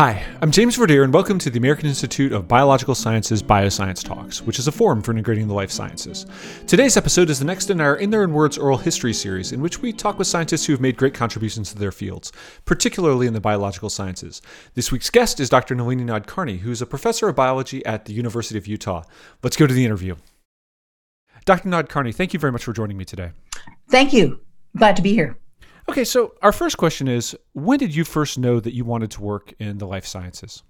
Hi, I'm James Verdier, and welcome to the American Institute of Biological Sciences Bioscience Talks, which is a forum for integrating the life sciences. Today's episode is the next in our In Their Own Words oral history series, in which we talk with scientists who have made great contributions to their fields, particularly in the biological sciences. This week's guest is Dr. Nalini Nadkarni, who is a professor of biology at the University of Utah. Let's go to the interview. Dr. Nadkarni, thank you very much for joining me today. Thank you. Glad to be here. Okay, so our first question is when did you first know that you wanted to work in the life sciences?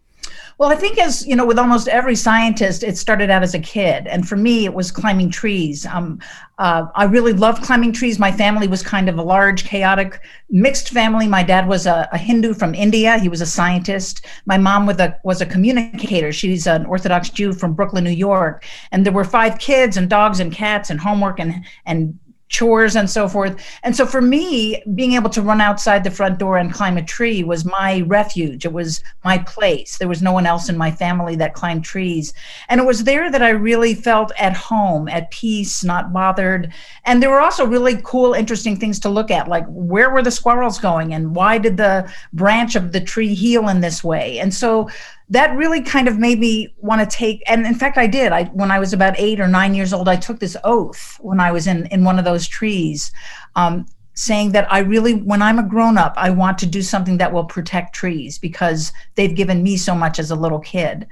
Well, I think as you know, with almost every scientist, it started out as a kid, and for me, it was climbing trees. Um, uh, I really loved climbing trees. My family was kind of a large, chaotic, mixed family. My dad was a, a Hindu from India; he was a scientist. My mom was a was a communicator. She's an Orthodox Jew from Brooklyn, New York. And there were five kids, and dogs, and cats, and homework, and and chores and so forth. And so for me, being able to run outside the front door and climb a tree was my refuge. It was my place. There was no one else in my family that climbed trees. And it was there that I really felt at home, at peace, not bothered. And there were also really cool, interesting things to look at, like where were the squirrels going and why did the branch of the tree heal in this way? And so that really kind of made me want to take and in fact i did. I when i was about eight or nine years old i took this oath when i was in in one of those trees um, saying that i really when i'm a grown up i want to do something that will protect trees because they've given me so much as a little kid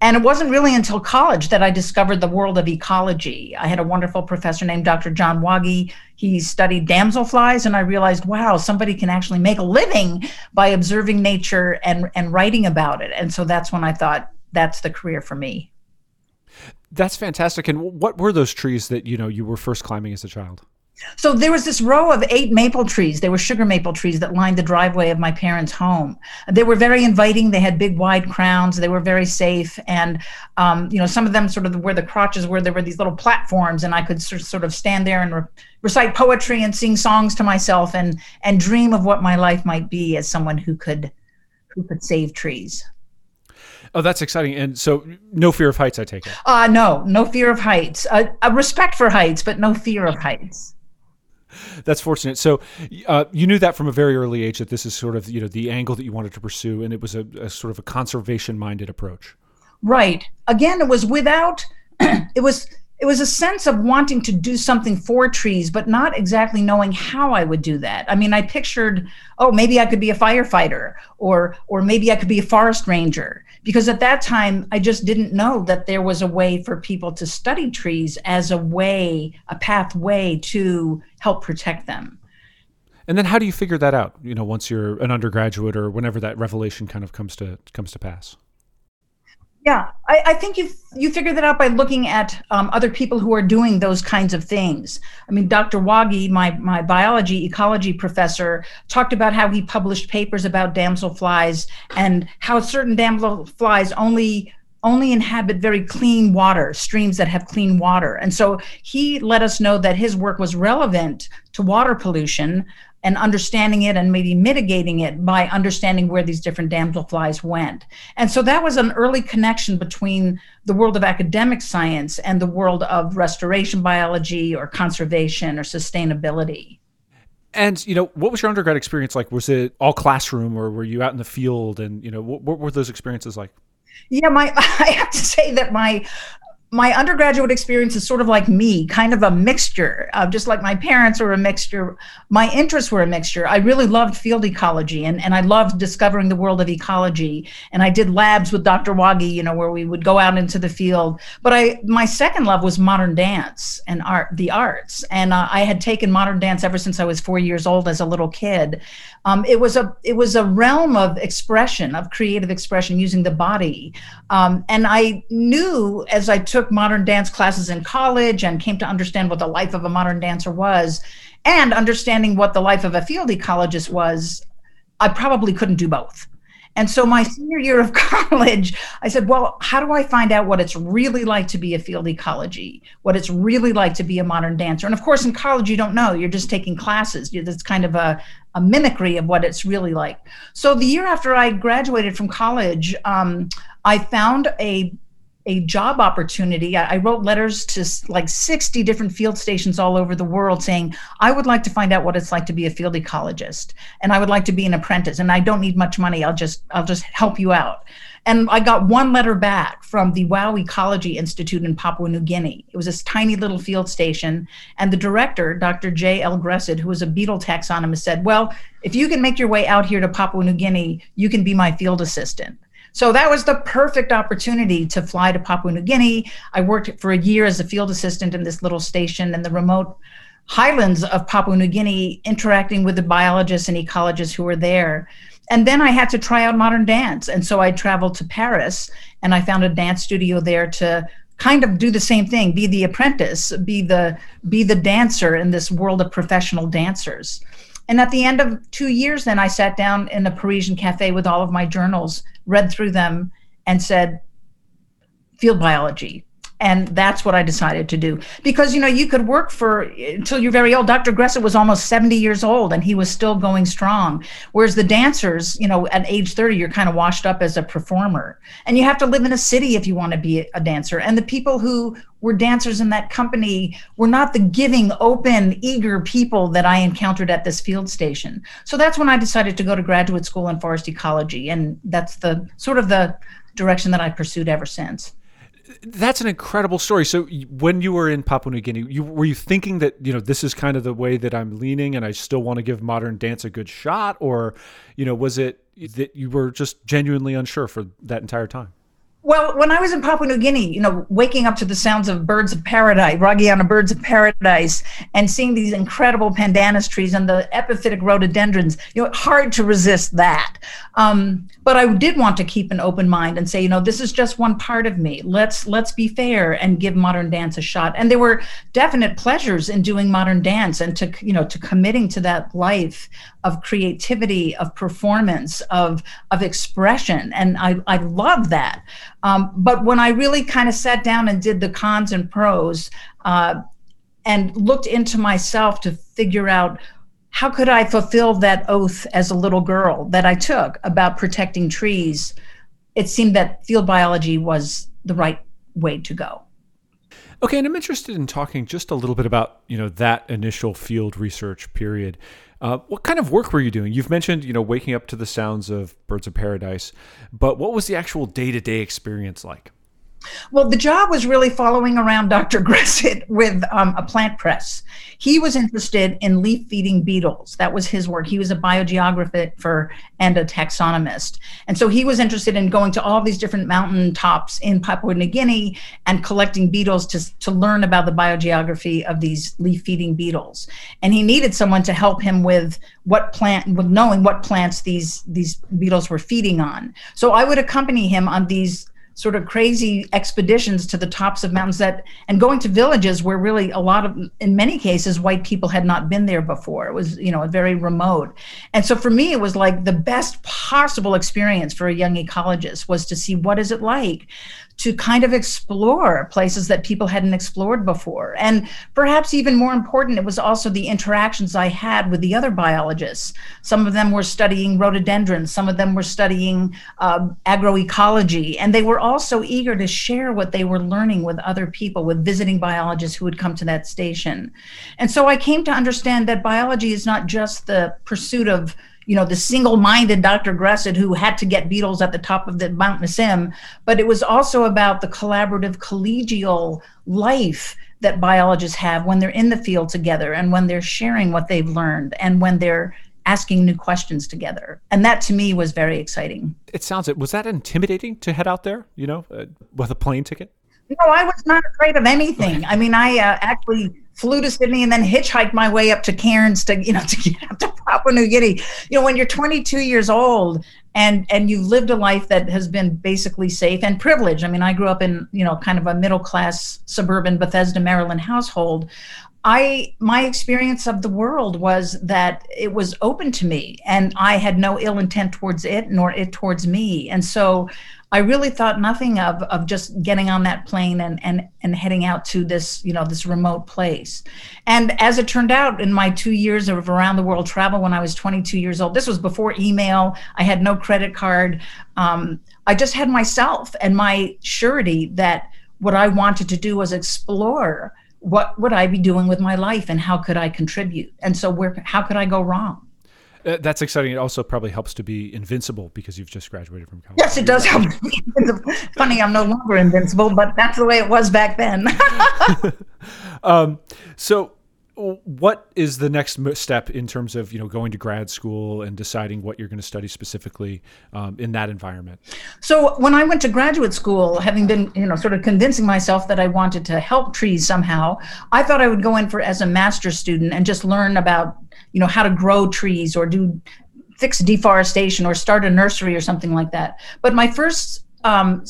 and it wasn't really until college that I discovered the world of ecology. I had a wonderful professor named Dr. John Wogge. He studied damselflies, and I realized, wow, somebody can actually make a living by observing nature and, and writing about it. And so that's when I thought that's the career for me. That's fantastic. And what were those trees that you know you were first climbing as a child? So there was this row of eight maple trees. They were sugar maple trees that lined the driveway of my parents' home. They were very inviting. They had big, wide crowns. They were very safe. And, um, you know, some of them sort of where the crotches were, there were these little platforms, and I could sort of stand there and re- recite poetry and sing songs to myself and and dream of what my life might be as someone who could who could save trees. Oh, that's exciting. And so, no fear of heights, I take it. Uh, no, no fear of heights. Uh, a respect for heights, but no fear of heights. That's fortunate. So uh, you knew that from a very early age that this is sort of you know the angle that you wanted to pursue, and it was a, a sort of a conservation-minded approach. Right. Again, it was without. it was it was a sense of wanting to do something for trees, but not exactly knowing how I would do that. I mean, I pictured, oh, maybe I could be a firefighter, or or maybe I could be a forest ranger, because at that time I just didn't know that there was a way for people to study trees as a way, a pathway to help protect them. And then, how do you figure that out? You know, once you're an undergraduate, or whenever that revelation kind of comes to comes to pass. Yeah, I, I, think you you figure that out by looking at um, other people who are doing those kinds of things. I mean, Dr. Wogge, my my biology ecology professor, talked about how he published papers about damselflies and how certain damselflies only only inhabit very clean water, streams that have clean water. And so he let us know that his work was relevant to water pollution, and understanding it and maybe mitigating it by understanding where these different damselflies went. And so that was an early connection between the world of academic science and the world of restoration biology or conservation or sustainability. And you know, what was your undergrad experience like? Was it all classroom, or were you out in the field? And you know, what, what were those experiences like? Yeah, my I have to say that my my undergraduate experience is sort of like me, kind of a mixture, just like my parents were a mixture. My interests were a mixture. I really loved field ecology and, and I loved discovering the world of ecology. And I did labs with Dr. Wogge, you know, where we would go out into the field. But I my second love was modern dance and art, the arts. And uh, I had taken modern dance ever since I was four years old as a little kid. Um, it was a it was a realm of expression, of creative expression using the body. Um, and I knew as I took took modern dance classes in college and came to understand what the life of a modern dancer was and understanding what the life of a field ecologist was, I probably couldn't do both. And so my senior year of college, I said, well, how do I find out what it's really like to be a field ecology, what it's really like to be a modern dancer? And of course, in college, you don't know. You're just taking classes. It's kind of a, a mimicry of what it's really like. So the year after I graduated from college, um, I found a a job opportunity. I, I, wrote letters to like 60 different field stations all over the world saying, I would like to find out what it's like to be a field ecologist and I would like to be an apprentice and I don't need much money. I'll just I'll just help you out. And I got one letter back from the Wau Ecology Institute in Papua New Guinea. It was this tiny little field station. And the director, Dr. J. L. Gressitt, who was a beetle taxonomist, said, Well, if you can make your way out here to Papua New Guinea, you can be my field assistant. So that was the perfect opportunity to fly to Papua New Guinea. I worked for a year as a field assistant in this little station in the remote highlands of Papua New Guinea, interacting with the biologists and ecologists who were there. And then I had to try out modern dance. And so I traveled to Paris and I found a dance studio there to kind of do the same thing be the apprentice be the be the dancer in this world of professional dancers and at the end of two years then i sat down in a parisian cafe with all of my journals read through them, and said, field biology. And that's what I decided to do. Because, you know, you could work for until you're very old. Dr. Gressitt was almost 70 years old and he was still going strong. Whereas the dancers, you know, at age 30, you're kind of washed up as a performer. And you have to live in a city if you want to be a dancer. And the people who were dancers in that company were not the giving, open, eager people that I encountered at this field station. So that's when I decided to go to graduate school in forest ecology. And that's the sort of the direction that I pursued ever since. That's an incredible story. So when you were in Papua New Guinea, you were you thinking that you know this is kind of the way that I'm leaning, and I still want to give modern dance a good shot, or you know was it that you were just genuinely unsure for that entire time? Well, when I was in Papua New Guinea, you know, waking up to the sounds of birds of paradise, Raggiana birds of paradise, and seeing these incredible pandanus trees and the epiphytic rhododendrons, you know, hard to resist that. Um, but I did want to keep an open mind and say, you know, this is just one part of me. Let's let's be fair and give modern dance a shot. And there were definite pleasures in doing modern dance and to you know to committing to that life of creativity, of performance, of of expression, and I I love that. Um, but when I really kind of sat down and did the cons and pros. Uh, and looked into myself to figure out how could I fulfill that oath as a little girl that I took about protecting trees? It seemed that field biology was the right way to go. Okay, and I'm interested in talking just a little bit about you know that initial field research period. Uh, what kind of work were you doing? You've mentioned you know waking up to the sounds of birds of paradise, but what was the actual day to day experience like? Well, the job was really following around Dr. Gressitt with um, a plant press. He was interested in leaf feeding beetles. That was his work. He was a biogeographer and a taxonomist. And so he was interested in going to all these different mountain tops in Papua New Guinea and collecting beetles to, to learn about the biogeography of these leaf feeding beetles. And he needed someone to help him with what plant, with knowing what plants these, these beetles were feeding on. So I would accompany him on these sort of crazy expeditions to the tops of mountains that and going to villages where really a lot of in many cases white people had not been there before. It was you know very remote. And so for me it was like the best possible experience for a young ecologist was to see what is it like to kind of explore places that people hadn't explored before. And perhaps even more important, it was also the interactions I had with the other biologists. Some of them were studying rhododendrons, some of them were studying uh, agroecology, and they were also eager to share what they were learning with other people, with visiting biologists who would come to that station. And so I came to understand that biology is not just the pursuit of you know, the single-minded Dr. Gressitt who had to get beetles at the top of the Mount Nassim, but it was also about the collaborative collegial life that biologists have when they're in the field together and when they're sharing what they've learned and when they're asking new questions together. And that to me was very exciting. It sounds it was that intimidating to head out there, you know, uh, with a plane ticket? No, I was not afraid of anything. I mean, I uh, actually flew to Sydney and then hitchhiked my way up to Cairns to you know to get up to Papua New Guinea. You know, when you're 22 years old and and you've lived a life that has been basically safe and privileged. I mean, I grew up in you know kind of a middle class suburban Bethesda, Maryland household. I my experience of the world was that it was open to me and I had no ill intent towards it nor it towards me. And so I really thought nothing of of just getting on that plane and and and heading out to this you know this remote place. And as it turned out, in my two years of around the world travel, when I was 22 years old, this was before email. I had no credit card. Um, I just had myself and my surety that what I wanted to do was explore what would I be doing with my life and how could I contribute? And so where how could I go wrong? Uh, that's exciting. It also probably helps to be invincible because you've just graduated from college. Yes, it does help. Funny, I'm no longer invincible, but that's the way it was back then. um, so, what is the next step in terms of you know going to grad school and deciding what you're going to study specifically um, in that environment? So when i went to graduate school having been you know sort of convincing myself that i wanted to help trees somehow i thought i would go in for as a master's student and just learn about you know how to grow trees or do fix deforestation or start a nursery or something like that. But my first um,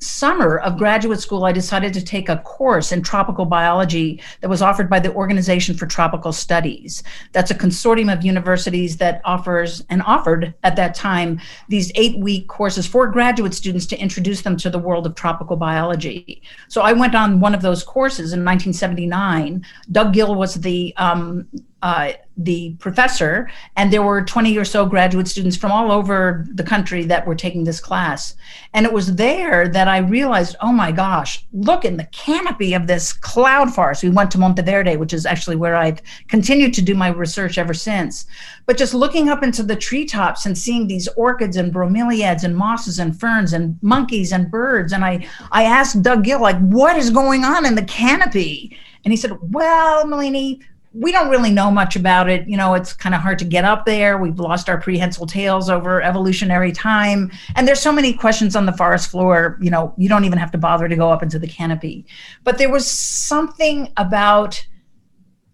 summer of graduate school, I decided to take a course in tropical biology that was offered by the Organization for Tropical Studies. That's a consortium of universities that offers and offered at that time these eight week courses for graduate students to introduce them to the world of tropical biology. So I went on one of those courses in 1979. Doug Gill was the um, uh, the professor, and there were 20 or so graduate students from all over the country that were taking this class. And it was there that I realized, oh my gosh, look in the canopy of this cloud forest. We went to Monteverde, which is actually where I've continued to do my research ever since. But just looking up into the treetops and seeing these orchids and bromeliads and mosses and ferns and monkeys and birds. And I, I asked Doug Gill, like, what is going on in the canopy? And he said, Well, Nalini, we don't really know much about it. You know, it's kind of hard to get up there. We've lost our prehensile tails over evolutionary time. And there's so many questions on the forest floor, you know, you don't even have to bother to go up into the canopy. But there was something about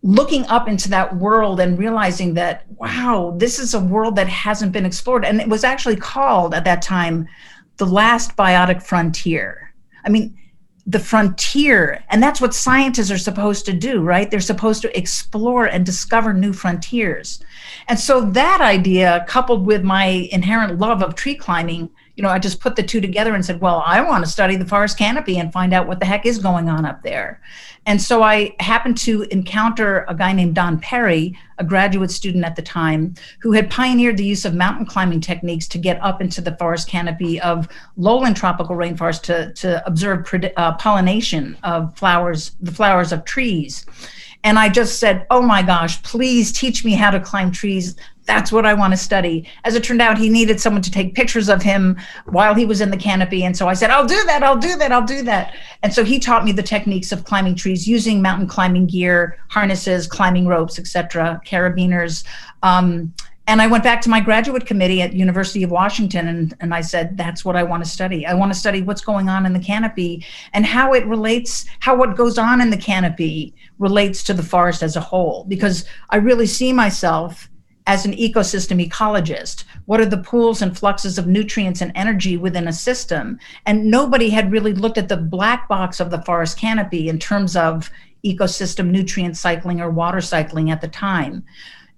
looking up into that world and realizing that, wow, this is a world that hasn't been explored. And it was actually called at that time the last biotic frontier. I mean, the frontier. And that's what scientists are supposed to do, right? They're supposed to explore and discover new frontiers. And so that idea, coupled with my inherent love of tree climbing, you know, I just put the two together and said, well, I want to study the forest canopy and find out what the heck is going on up there. And so I happened to encounter a guy named Don Perry, a graduate student at the time, who had pioneered the use of mountain climbing techniques to get up into the forest canopy of lowland tropical rainforest to, to observe uh, pollination of flowers, the flowers of trees. And I just said, Oh my gosh, please teach me how to climb trees that's what I want to study. As it turned out, he needed someone to take pictures of him while he was in the canopy. And so I said, I'll do that, I'll do that, I'll do that. And so he taught me the techniques of climbing trees using mountain climbing gear, harnesses, climbing ropes, etc., carabiners. Um, and I went back to my graduate committee at University of Washington and, and I said, that's what I want to study. I want to study what's going on in the canopy and how it relates, how what goes on in the canopy relates to the forest as a whole. Because I really see myself as an ecosystem ecologist. What are the pools and fluxes of nutrients and energy within a system? And nobody had really looked at the black box of the forest canopy in terms of ecosystem nutrient cycling or water cycling at the time.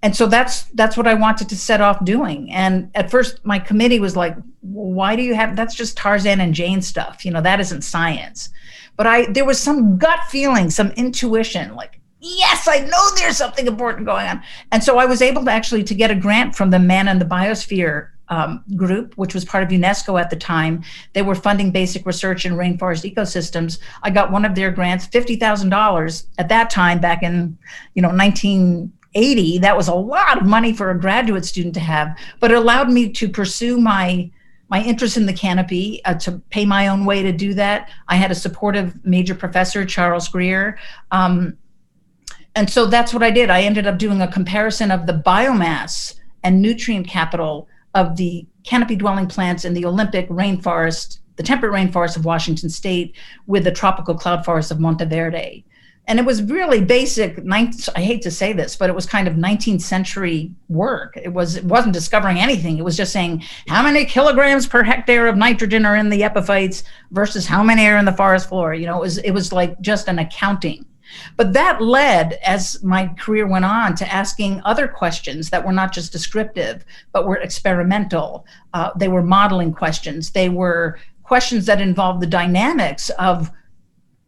And so that's that's what I wanted to set off doing. And at first my committee was like, why do you have that's just Tarzan and Jane stuff. You know, that isn't science. But I there was some gut feeling, some intuition like yes i know there's something important going on. And so i was able to actually to get a grant from the man and the biosphere um, group which was part of unesco at the time. They were funding basic research in rainforest ecosystems. I got one of their grants $50000 at that time back in you know 1980 that was a lot of money for a graduate student to have but it allowed me to pursue my my interest in the canopy uh, to pay my own way to do that. I had a supportive major professor, Charles Grier, um, and so that's what I did. I ended up doing a comparison of the biomass and nutrient capital of the canopy dwelling plants in the Olympic rainforest, the temperate rainforest of Washington state, with the tropical cloud forest of Monteverde. And it was really basic. I hate to say this, but it was kind of 19th century work. It was it wasn't discovering anything. It was just saying how many kilograms per hectare of nitrogen are in the epiphytes versus how many are in the forest floor. You know, it was it was like just an accounting but that led, as my career went on, to asking other questions that were not just descriptive, but were experimental. Uh, they were modeling questions. They were questions that involved the dynamics of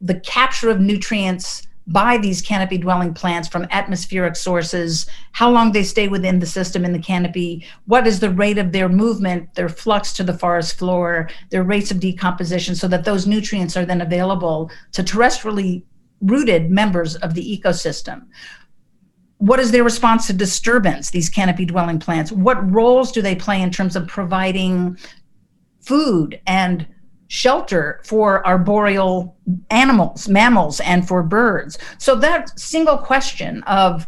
the capture of nutrients by these canopy dwelling plants from atmospheric sources, how long they stay within the system in the canopy, what is the rate of their movement, their flux to the forest floor, their rates of decomposition, so that those nutrients are then available to terrestrially rooted members of the ecosystem. What is their response to disturbance, these canopy dwelling plants? What roles do they play in terms of providing food and shelter for arboreal animals, mammals, and for birds. So that single question of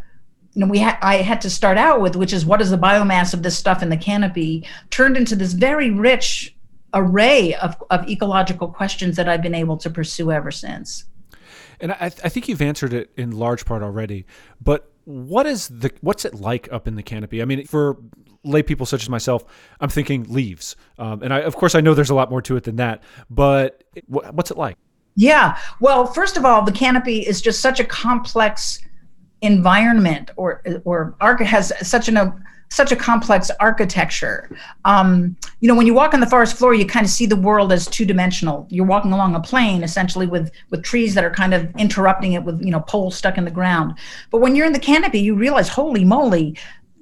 you know, we ha- I had to start out with, which is what is the biomass of this stuff in the canopy, turned into this very rich array of, of ecological questions that I've been able to pursue ever since. And I, I think you've answered it in large part already, but what is the what's it like up in the canopy? I mean, for lay people such as myself, I'm thinking leaves. Um, and I, of course, I know there's a lot more to it than that, but what's it like? Yeah. Well, first of all, the canopy is just such a complex environment or, or has such an, such a complex architecture. Um, you know, when you walk on the forest floor, you kind of see the world as two dimensional. You're walking along a plane, essentially, with with trees that are kind of interrupting it with you know poles stuck in the ground. But when you're in the canopy, you realize, holy moly,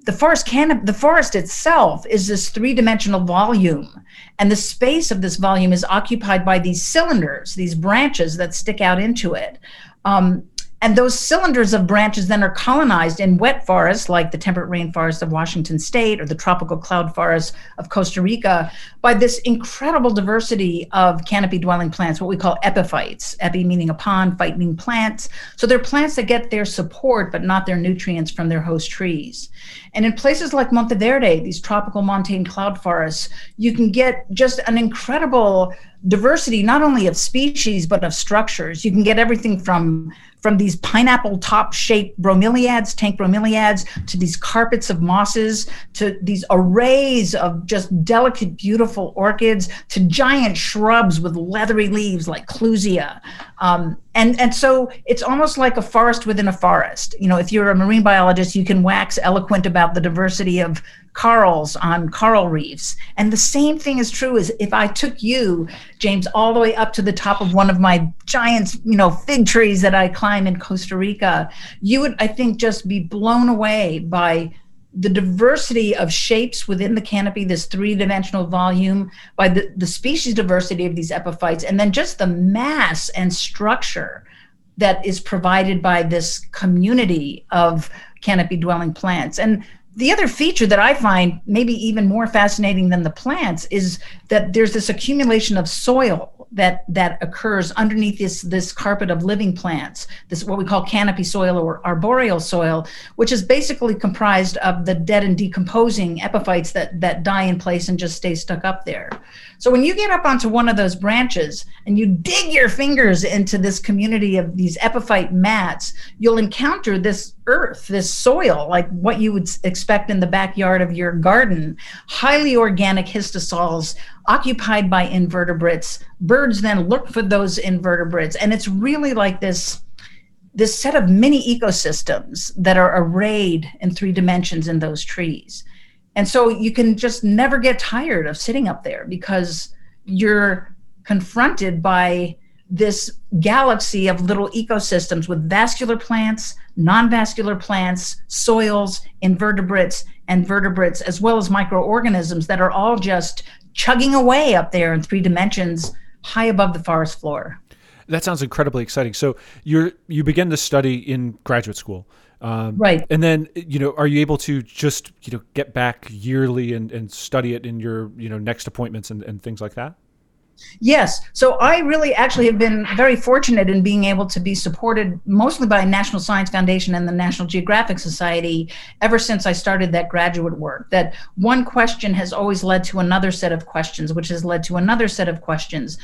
the forest can the forest itself is this three-dimensional volume and the space of this volume is occupied by these cylinders these branches that stick out into it um, and those cylinders of branches then are colonized in wet forests like the temperate rainforest of Washington state or the tropical cloud forest of Costa Rica by this incredible diversity of canopy dwelling plants, what we call epiphytes. Epi meaning upon, phyte meaning plants. So they're plants that get their support but not their nutrients from their host trees. And in places like Monteverde, these tropical montane cloud forests, you can get just an incredible diversity not only of species but of structures. You can get everything from from these pineapple top shaped bromeliads, tank bromeliads, to these carpets of mosses, to these arrays of just delicate, beautiful orchids, to giant shrubs with leathery leaves like clusia. Um, and, and so it's almost like a forest within a forest. You know, if you're a marine biologist, you can wax eloquent about the diversity of corals on coral reefs. And the same thing is true as if I took you, James, all the way up to the top of one of my giant, you know, fig trees that I climb in Costa Rica, you would, I think, just be blown away by the diversity of shapes within the canopy, this three dimensional volume, by the, the species diversity of these epiphytes, and then just the mass and structure that is provided by this community of canopy dwelling plants. And the other feature that I find maybe even more fascinating than the plants is that there's this accumulation of soil that that occurs underneath this this carpet of living plants this what we call canopy soil or arboreal soil which is basically comprised of the dead and decomposing epiphytes that that die in place and just stay stuck up there so when you get up onto one of those branches and you dig your fingers into this community of these epiphyte mats you'll encounter this earth this soil like what you would expect in the backyard of your garden highly organic histosols occupied by invertebrates. Birds then look for those invertebrates. And it's really like this this set of mini ecosystems that are arrayed in three dimensions in those trees. And so you can just never get tired of sitting up there because you're confronted by this galaxy of little ecosystems with vascular plants, non vascular plants, soils, invertebrates, and vertebrates, as well as microorganisms that are all just chugging away up there in three dimensions high above the forest floor. That sounds incredibly exciting. So you're you begin to study in graduate school. Um, right. And then, you know, are you able to just, you know, get back yearly and, and study it in your, you know, next appointments and, and things like that? Yes. So I really actually have been very fortunate in being able to be supported mostly by National Science Foundation and the National Geographic Society ever since I started that graduate work. That one question has always led to another set of questions, which has led to another set of questions.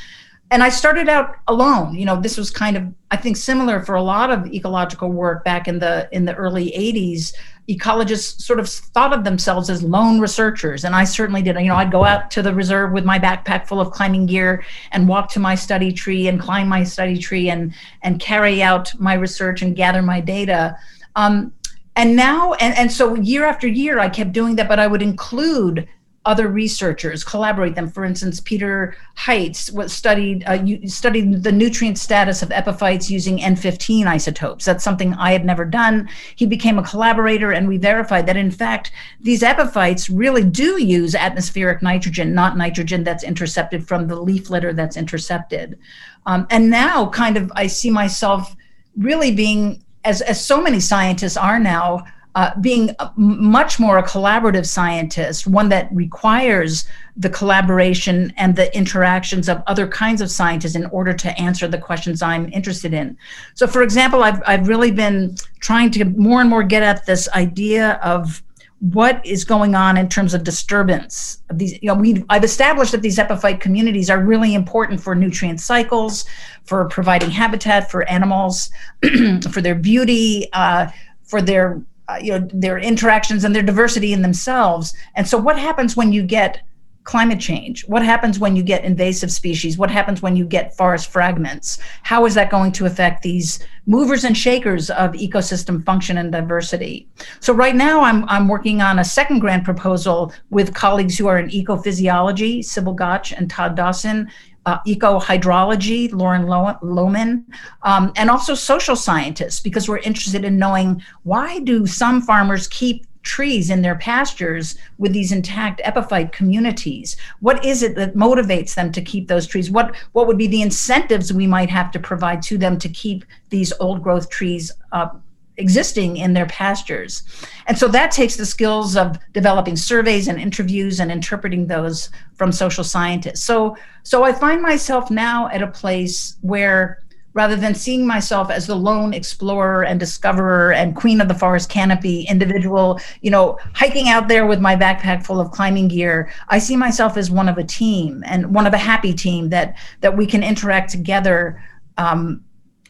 And I started out alone. You know, this was kind of I think similar for a lot of ecological work back in the in the early 80s ecologists sort of thought of themselves as lone researchers and i certainly did you know i'd go out to the reserve with my backpack full of climbing gear and walk to my study tree and climb my study tree and and carry out my research and gather my data um, and now and, and so year after year i kept doing that but i would include other researchers, collaborate them. For instance, Peter Hietz was studied uh, studied the nutrient status of epiphytes using N15 isotopes. That's something I had never done. He became a collaborator, and we verified that in fact these epiphytes really do use atmospheric nitrogen, not nitrogen that's intercepted from the leaf litter that's intercepted. Um, and now, kind of, I see myself really being, as as so many scientists are now uh, being much more a collaborative scientist, one that requires the collaboration and the interactions of other kinds of scientists in order to answer the questions I'm interested in. So, for example, I've, I've really been trying to more and more get at this idea of what is going on in terms of disturbance of these you know we i've established that these epiphyte communities are really important for nutrient cycles for providing habitat for animals for their beauty uh, for their uh, you know their interactions and their diversity in themselves. And so what happens when you get climate change? What happens when you get invasive species? What happens when you get forest fragments? How is that going to affect these movers and shakers of ecosystem function and diversity? So right now i'm, I'm working on a second grant proposal with colleagues who are in ecophysiology sybil Gotsch and todd dawson uh, eco hydrology, Lauren Lowman, um, and also social scientists, because we're interested in knowing why do some farmers keep trees in their pastures with these intact epiphyte communities? What is it that motivates them to keep those trees? What what would be the incentives we might have to provide to them to keep these old growth trees up existing in their pastures. And so that takes the skills of developing surveys and interviews and interpreting those from social scientists. So so I find myself now at a place where rather than seeing myself as the lone explorer and discoverer and queen of the forest canopy individual, you know, hiking out there with my backpack full of climbing gear, I see myself as one of a team and one of a happy team that that we can interact together um,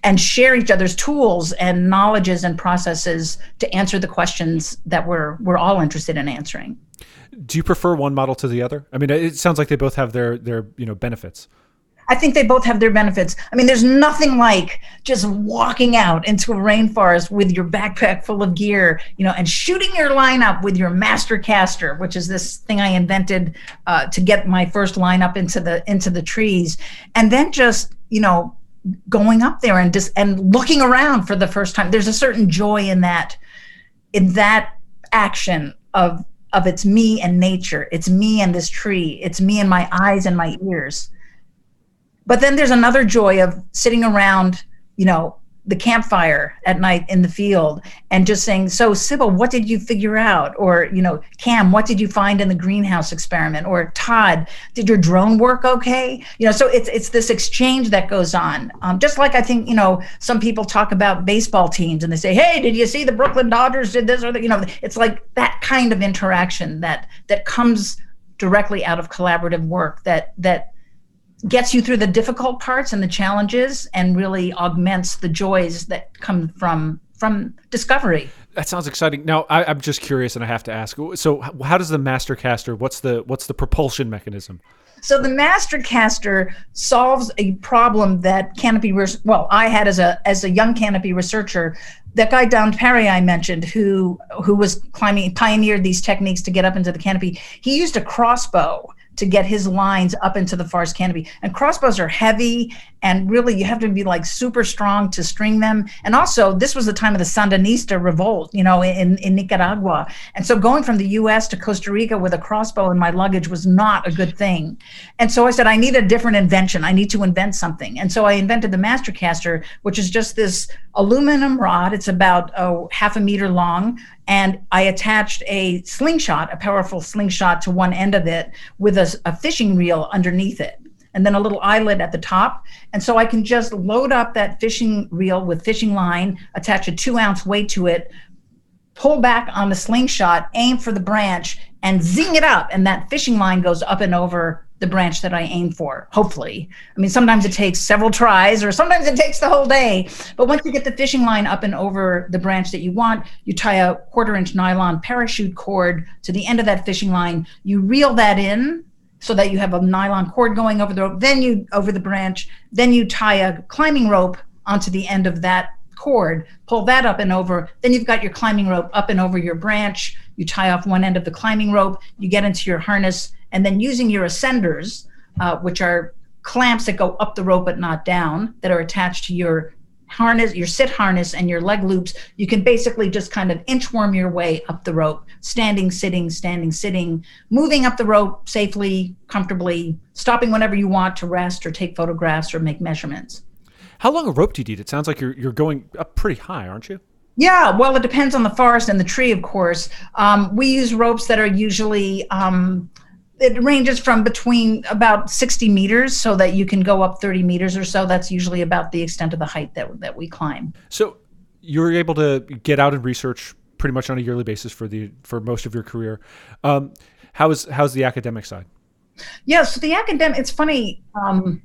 and share each other's tools and knowledges and processes to answer the questions that we're we're all interested in answering. Do you prefer one model to the other? I mean, it sounds like they both have their their you know benefits. I think they both have their benefits. I mean, there's nothing like just walking out into a rainforest with your backpack full of gear, you know, and shooting your line up with your master caster, which is this thing I invented uh, to get my first line up into the into the trees, and then just you know going up there and just and looking around for the first time. There's a certain joy in that in that action of of it's me and nature. It's me and this tree. It's me and my eyes and my ears. But then there's another joy of sitting around you know the campfire at night in the field and just saying so sybil what did you figure out? Or you know cam what did you find in the greenhouse experiment? Or todd did your drone work okay? You know so it's it's this exchange that goes on. Um, just like i think you know some people talk about baseball teams and they say hey did you see the brooklyn dodgers did this or the, you know it's like that kind of interaction that that comes directly out of collaborative work that that gets you through the difficult parts and the challenges and really augments the joys that come from from discovery. That sounds exciting. Now I, am just curious and i have to ask so how does the master caster what's the what's the propulsion mechanism? So the master caster solves a problem that canopy res- well i had as a as a young canopy researcher. That guy Don Perry I mentioned, who who was climbing, pioneered these techniques to get up into the canopy. He used a crossbow to get his lines up into the forest canopy. And crossbows are heavy and really you have to be like super strong to string them. And also, this was the time of the Sandinista revolt, you know, in, in Nicaragua. And so going from the US to Costa Rica with a crossbow in my luggage was not a good thing. And so I said, I need a different invention. I need to invent something. And so I invented the Mastercaster, which is just this aluminum rod. It's about oh, half a meter long and I attached a slingshot, a powerful slingshot to one end of it with a, a, fishing reel underneath it, and then a little eyelet at the top. And so I can just load up that fishing reel with fishing line, attach a two ounce weight to it, pull back on the slingshot, aim for the branch, and zing it up. And that fishing line goes up and over the branch that I aim for, hopefully. I mean, sometimes it takes several tries or sometimes it takes the whole day. But once you get the fishing line up and over the branch that you want, you tie a quarter inch nylon parachute cord to the end of that fishing line. You reel that in so that you have a nylon cord going over the rope, then you over the branch, then you tie a climbing rope onto the end of that cord, pull that up and over, then you've got your climbing rope up and over your branch you tie off one end of the climbing rope, you get into your harness, and then using your ascenders, uh, which are clamps that go up the rope but not down, that are attached to your harness, your sit harness, and your leg loops, you can basically just kind of inchworm your way up the rope, standing, sitting, standing, sitting, moving up the rope safely, comfortably, stopping whenever you want to rest or take photographs or make measurements. How long a rope do you need? It sounds like you're you're going up pretty high, aren't you? Yeah, well, it depends on the forest and the tree, of course. Um, we use ropes that are usually um, it ranges from between about 60 meters so that you can go up 30 meters or so. That's usually about the extent of the height that, that we climb. So you're able to get out and research pretty much on a yearly basis for the for most of your career. Um, how is how's the academic side? Yeah so the academic it's funny um,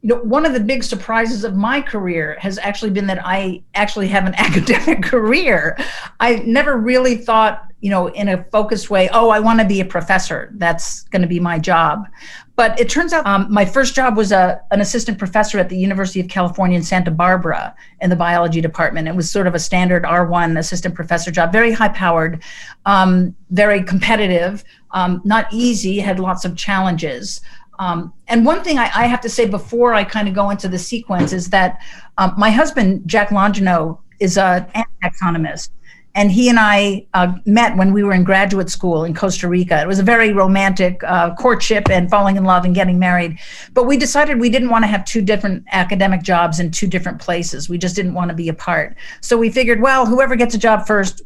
you know one of the big surprises of my career has actually been that i actually have an academic career. I never really thought you know, in a focused way, oh, I want to be a professor. That's going to be my job. But it turns out um, my first job was a, an assistant professor at the University of California in Santa Barbara in the biology department. It was sort of a standard R1 assistant professor job, very high powered, um, very competitive, um, not easy, had lots of challenges. Um, and one thing I, I, have to say before I kind of go into the sequence is that um, my husband, Jack Longino, is an taxonomist and he and I uh, met when we were in graduate school in Costa Rica. It was a very romantic uh, courtship and falling in love and getting married. But we decided we didn't want to have two different academic jobs in two different places. We just didn't want to be apart. So we figured, well, whoever gets a job first,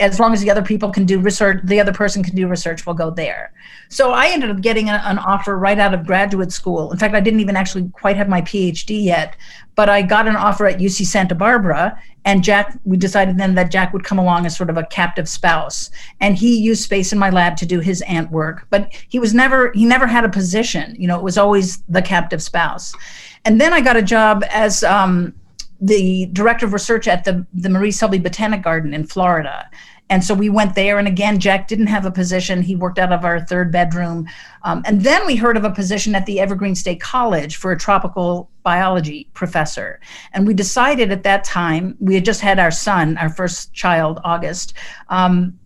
as long as the other people can do research, the other person can do research, we'll go there. So I ended up getting a, an offer right out of graduate school. In fact, I didn't even actually quite have my PhD yet, but I got an offer at UC Santa Barbara. And Jack, we decided then that Jack would come along as sort of a captive spouse. And he used space in my lab to do his ant work, but he was never, he never had a position. You know, it was always the captive spouse. And then I got a job as, um, the director of research at the, the Marie Selby Botanic Garden in Florida. And so we went there. And again, Jack didn't have a position. He worked out of our third bedroom. Um, and then we heard of a position at the Evergreen State College for a tropical biology professor. And we decided at that time, we had just had our son, our first child, August, um,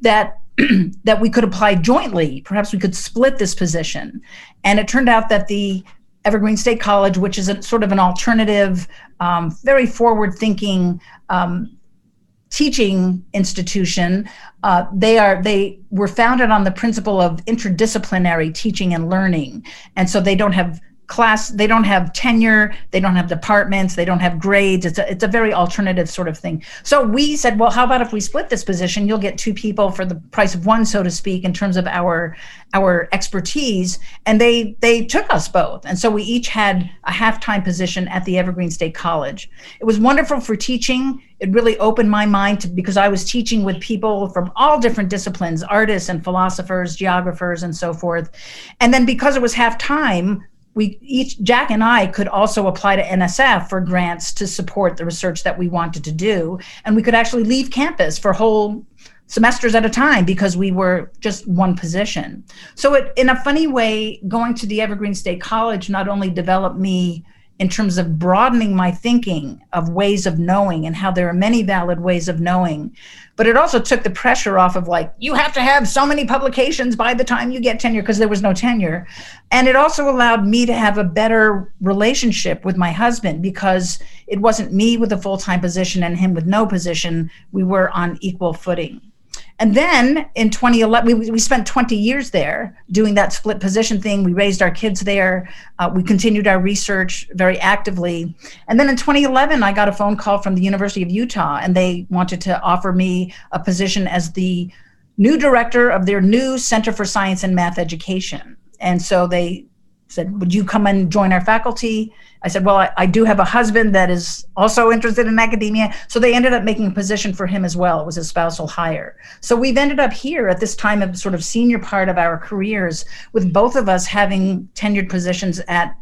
that that we could apply jointly. Perhaps we could split this position. And it turned out that the Evergreen State College, which is a, sort of an alternative, um, very forward thinking um, teaching institution. Uh, they are they were founded on the principle of interdisciplinary teaching and learning, and so they don't have class they don't have tenure they don't have departments they don't have grades. It's a, it's a very alternative sort of thing. So we said well how about if we split this position? You'll get two people for the price of one so to speak in terms of our our expertise. And they they took us both. And so we each had a half-time position at the evergreen state college. It was wonderful for teaching. It really opened my mind to because i was teaching with people from all different disciplines artists and philosophers geographers and so forth. And then because it was half time we each Jack and I could also apply to NSF for grants to support the research that we wanted to do and we could actually leave campus for whole semesters at a time because we were just one position. So it in a funny way going to the Evergreen State College not only developed me in terms of broadening my thinking of ways of knowing and how there are many valid ways of knowing. But it also took the pressure off of like, you have to have so many publications by the time you get tenure, because there was no tenure. And it also allowed me to have a better relationship with my husband because it wasn't me with a full time position and him with no position. We were on equal footing. And then in 2011, we, we spent 20 years there doing that split position thing. We raised our kids there. Uh, we continued our research very actively. And then in 2011, I got a phone call from the University of Utah, and they wanted to offer me a position as the new director of their new Center for Science and Math Education. And so they said, Would you come and join our faculty? I said, Well, I, I, do have a husband that is also interested in academia. So they ended up making a position for him as well. It was a spousal hire. So we've ended up here at this time of sort of senior part of our careers with both of us having tenured positions at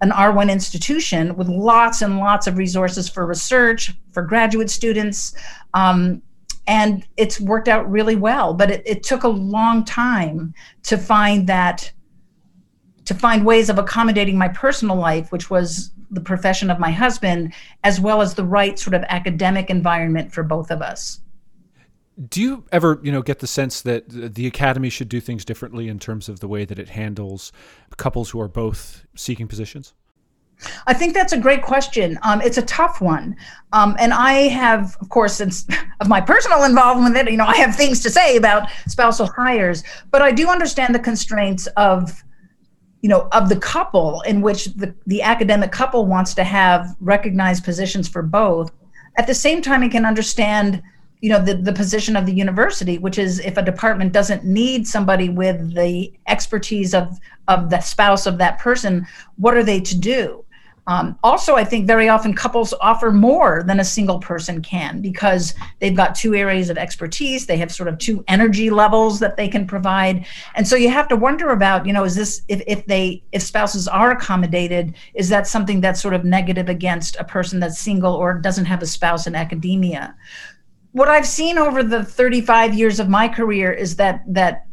an R1 institution with lots and lots of resources for research, for graduate students. Um, and it's worked out really well, but it, it took a long time to find that to find ways of accommodating my personal life, which was the profession of my husband, as well as the right sort of academic environment for both of us. Do you ever, you know, get the sense that the academy should do things differently in terms of the way that it handles couples who are both seeking positions? I think that's a great question. Um, it's a tough one, um, and I have, of course, since of my personal involvement with it, you know, I have things to say about spousal hires. But I do understand the constraints of, you know, of the couple in which the the academic couple wants to have recognized positions for both. At the same time, I can understand you know the, the position of the university which is if a department doesn't need somebody with the expertise of of the spouse of that person what are they to do um, also, I think very often couples offer more than a single person can because they've got two areas of expertise. They have sort of two energy levels that they can provide, and so you have to wonder about, you know, is this if if they if spouses are accommodated, is that something that's sort of negative against a person that's single or doesn't have a spouse in academia? What I've seen over the 35 years of my career is that that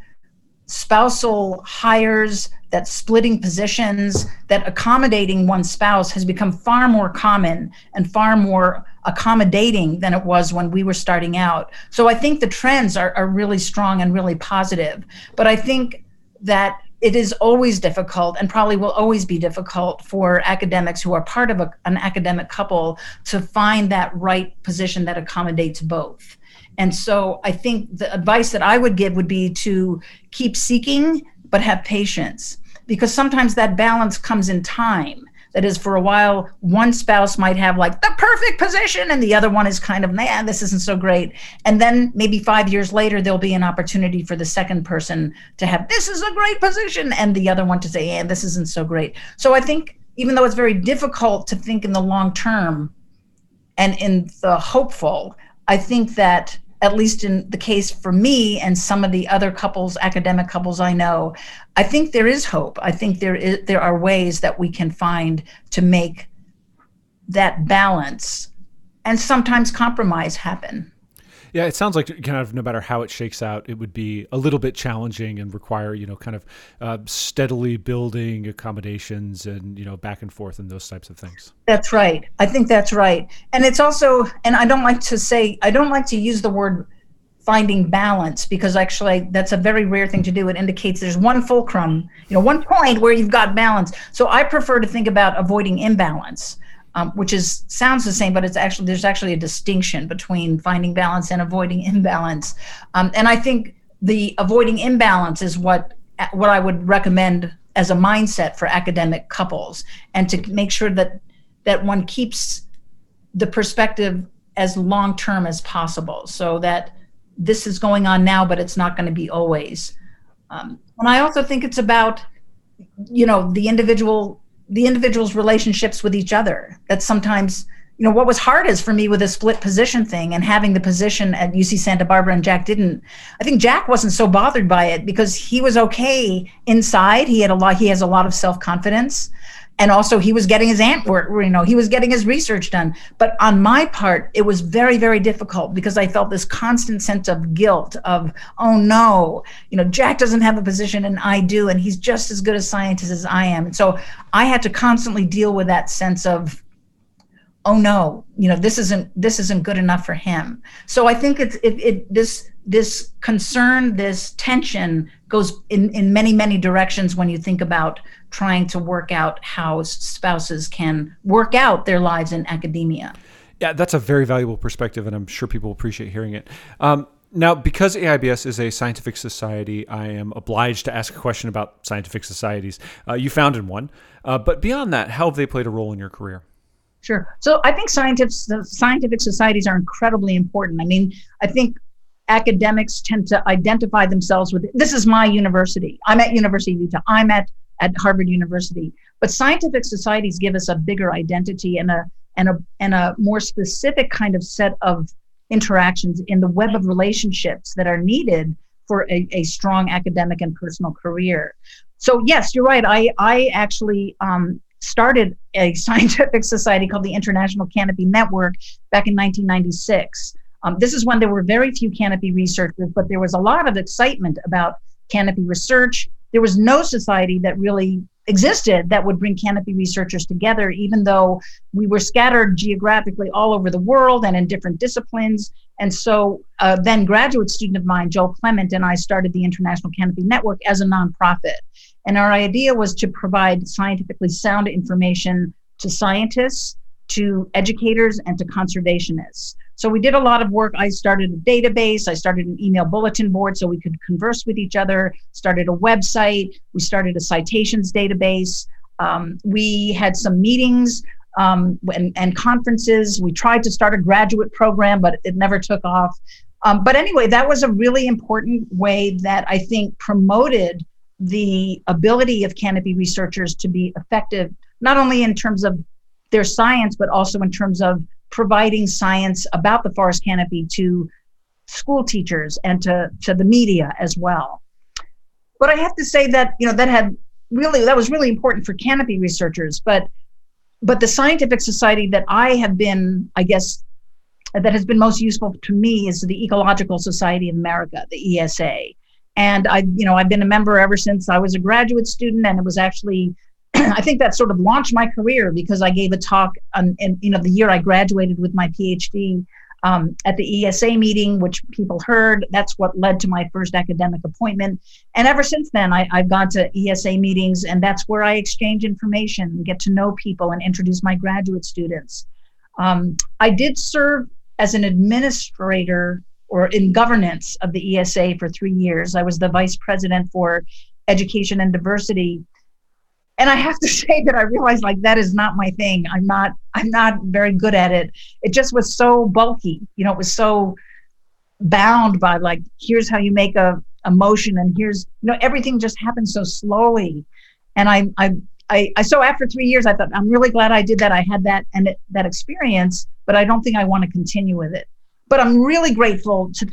spousal hires that splitting positions, that accommodating one spouse has become far more common and far more accommodating than it was when we were starting out. So I think the trends are, are really strong and really positive. But I think that it is always difficult and probably will always be difficult for academics who are part of a, an academic couple to find that right position that accommodates both. And so I think the advice that I would give would be to keep seeking, but have patience because sometimes that balance comes in time. That is, for a while, one spouse might have like the perfect position, and the other one is kind of, man, this isn't so great. And then maybe five years later, there'll be an opportunity for the second person to have, this is a great position, and the other one to say, yeah, this isn't so great. So I think, even though it's very difficult to think in the long term and in the hopeful, I think that at least in the case for me and some of the other couples, academic couples I know, I think there is hope. I think there is there are ways that we can find to make that balance and sometimes compromise happen. Yeah, it sounds like kind of no matter how it shakes out, it would be a little bit challenging and require you know kind of uh, steadily building accommodations and you know back and forth and those types of things. That's right. I think that's right, and it's also and I don't like to say I don't like to use the word finding balance because actually that's a very rare thing to do it indicates there's one fulcrum you know one point where you've got balance so i prefer to think about avoiding imbalance um, which is sounds the same, but it's actually there's actually a distinction between finding balance and avoiding imbalance. Um, and I think the avoiding imbalance is what what I would recommend as a mindset for academic couples, and to make sure that that one keeps the perspective as long term as possible, so that this is going on now, but it's not going to be always. Um, and I also think it's about you know the individual the individual's relationships with each other. That sometimes, you know, what was hard is for me with the split position thing and having the position at UC Santa Barbara and Jack didn't. I think Jack wasn't so bothered by it because he was okay inside. He had a lot. He has a lot of self confidence and also he was getting his ant work you know he was getting his research done. But on my part it was very very difficult because i felt this constant sense of guilt of oh no you know jack doesn't have a position and i do and he's just as good a scientist as i am. And so i had to constantly deal with that sense of oh no you know this isn't this isn't good enough for him so i think it's it, it this this concern this tension goes in in many many directions when you think about trying to work out how spouses can work out their lives in academia yeah that's a very valuable perspective and i'm sure people appreciate hearing it um, now, because AIBS is a scientific society, I am obliged to ask a question about scientific societies. Uh, you founded one, uh, but beyond that, how have they played a role in your career? Sure. So I think scientific scientific societies are incredibly important. I mean, I think academics tend to identify themselves with this is my university. I'm at University of Utah. I'm at at Harvard University. But scientific societies give us a bigger identity and a and a and a more specific kind of set of interactions in the web of relationships that are needed for a, a strong academic and personal career. So yes, you're right. I I actually um, started a scientific society called the International Canopy Network back in 1996. Um, this is when there were very few canopy researchers, but there was a lot of excitement about canopy research. There was no society that really existed that would bring canopy researchers together even though we were scattered geographically all over the world and in different disciplines. And so uh, then graduate student of mine joel clement and i started the international canopy network as a nonprofit. And our idea was to provide scientifically sound information to scientists to educators and to conservationists so we did a lot of work. I started a database, I started an email bulletin board so we could converse with each other, started a website, we started a citations database. Um, we had some meetings um, and, and, conferences. We tried to start a graduate program, but it never took off. Um, but anyway, that was a really important way that I think promoted the ability of canopy researchers to be effective, not only in terms of their science, but also in terms of providing science about the forest canopy to school teachers and to, to the media as well. But I have to say that, you know, that had really, that was really important for canopy researchers. But, but the scientific society that I have been, I guess, that has been most useful to me is the Ecological Society of America, the ESA. And I, you know, I've been a member ever since I was a graduate student, and it was actually I think that sort of launched my career because I gave a talk on, in, you know, the year I graduated with my PhD um, at the ESA meeting, which people heard. That's what led to my first academic appointment. And ever since then, I, have gone to ESA meetings, and that's where I exchange information, get to know people, and introduce my graduate students. Um, I did serve as an administrator or in governance of the ESA for three years. I was the vice president for education and diversity and i have to say that i realized like that is not my thing. I'm not i'm not very good at it. It just was so bulky. You know it was so bound by like here's how you make a, motion and here's you know everything just happened so slowly. And i i I, I so after three years i thought i'm really glad i did that. I had that and it, that experience but i don't think i want to continue with it. But i'm really grateful to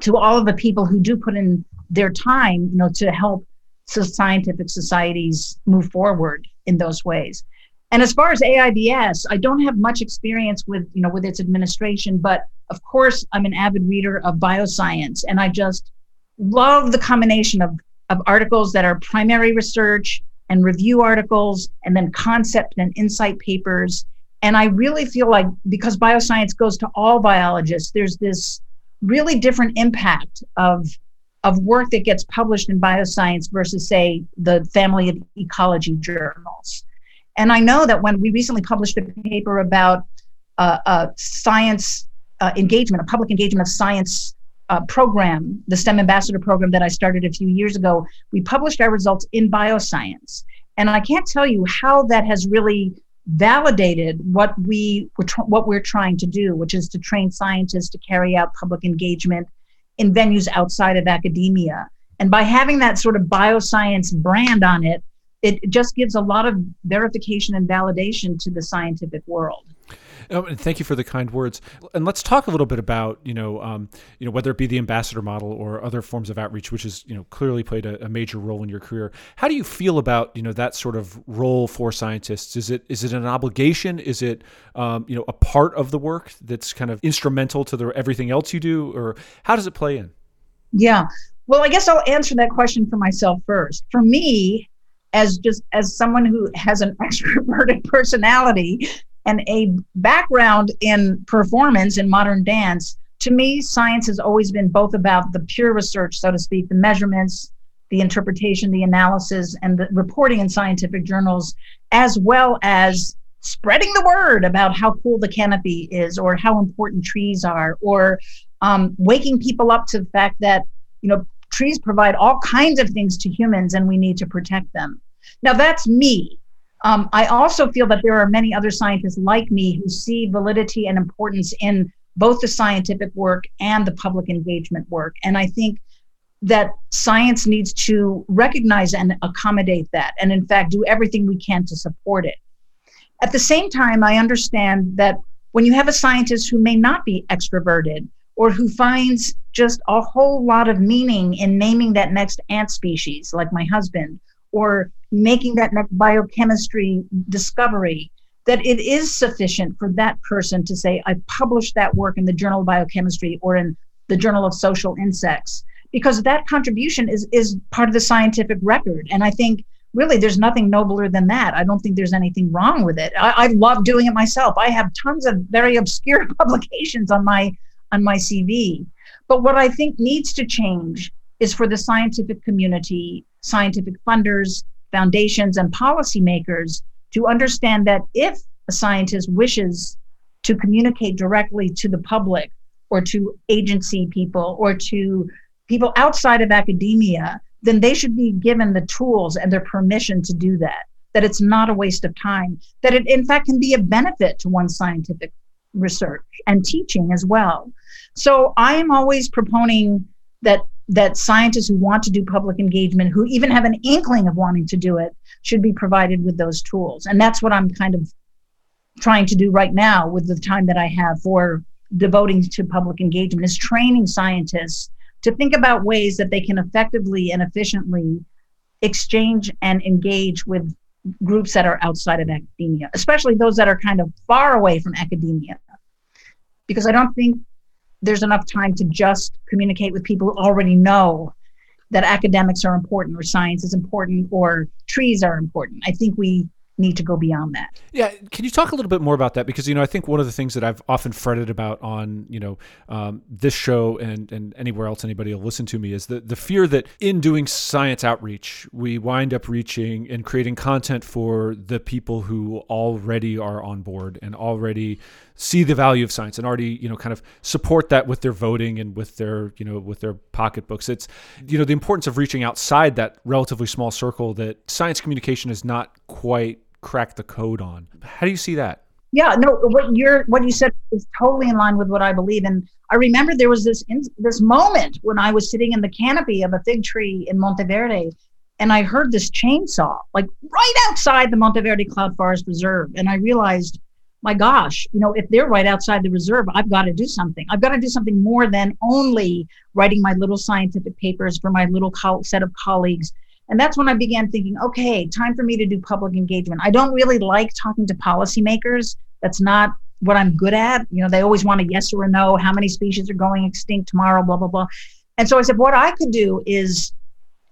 to all of the people who do put in their time you know to help so scientific societies move forward in those ways. And as far as AIBS, I don't have much experience with, you know, with its administration, but of course I'm an avid reader of bioscience and I just love the combination of, of articles that are primary research and review articles and then concept and insight papers. And I really feel like because bioscience goes to all biologists, there's this really different impact of of work that gets published in bioscience versus, say, the family of ecology journals. And I know that when we recently published a paper about uh, science uh, engagement, a public engagement of science uh, program, the STEM Ambassador program that I started a few years ago, we published our results in bioscience. And I can't tell you how that has really validated what we were what we're trying to do, which is to train scientists to carry out public engagement in venues outside of academia. And by having that sort of bioscience brand on it, it just gives a lot of verification and validation to the scientific world. Oh, and thank you for the kind words. And let's talk a little bit about you know um, you know whether it be the ambassador model or other forms of outreach, which has you know clearly played a, a, major role in your career. How do you feel about you know that sort of role for scientists? Is it is it an obligation? Is it um, you know a part of the work that's kind of instrumental to the everything else you do, or how does it play in? Yeah. Well, I guess I'll answer that question for myself first. For me, as just as someone who has an extroverted personality and a background in performance in modern dance, to me, science has always been both about the pure research, so to speak, the measurements, the interpretation, the analysis, and the reporting in scientific journals, as well as spreading the word about how cool the canopy is or how important trees are or um, waking people up to the fact that you know trees provide all kinds of things to humans and we need to protect them. Now that's me um, I also feel that there are many other scientists like me who see validity and importance in both the scientific work and the public engagement work. And I think that science needs to recognize and accommodate that, and in fact, do everything we can to support it. At the same time, I understand that when you have a scientist who may not be extroverted or who finds just a whole lot of meaning in naming that next ant species, like my husband, or making that biochemistry discovery that it is sufficient for that person to say i published that work in the journal of biochemistry or in the journal of social insects because that contribution is is part of the scientific record and i think really there's nothing nobler than that. I don't think there's anything wrong with it. I, I love doing it myself. I have tons of very obscure publications on my on my CV. But what I think needs to change is for the scientific community, scientific funders, foundations, and policymakers to understand that if a scientist wishes to communicate directly to the public or to agency people or to people outside of academia, then they should be given the tools and their permission to do that. That it's not a waste of time, that it in fact can be a benefit to one's scientific research and teaching as well. So I am always proponing that that scientists who want to do public engagement, who even have an inkling of wanting to do it, should be provided with those tools. And that's what I'm kind of trying to do right now with the time that I have for devoting to public engagement is training scientists to think about ways that they can effectively and efficiently exchange and engage with groups that are outside of academia, especially those that are kind of far away from academia. Because I don't think there's enough time to just communicate with people who already know that academics are important or science is important or trees are important. I think we need to go beyond that. Yeah, can you talk a little bit more about that? Because you know, I think one of the things that I've often fretted about on you know um, this show and and anywhere else anybody will listen to me is the the fear that in doing science outreach we wind up reaching and creating content for the people who already are on board and already see the value of science and already you know kind of support that with their voting and with their you know with their pocketbooks it's you know the importance of reaching outside that relatively small circle that science communication has not quite cracked the code on. How do you see that? Yeah, no, what you're what you said is totally in line with what I believe. And I remember there was this in, this moment when I was sitting in the canopy of a fig tree in Monteverde, and I heard this chainsaw like right outside the Monteverde Cloud Forest Reserve, and I realized, my gosh, you know, if they're right outside the reserve, I've got to do something. I've got to do something more than only writing my little scientific papers for my little co- set of colleagues and that's when I began thinking, okay, time for me to do public engagement. I don't really like talking to policymakers. That's not what I'm good at. You know, they always want a yes or a no, how many species are going extinct tomorrow, blah, blah, blah. And so I said, what I could do is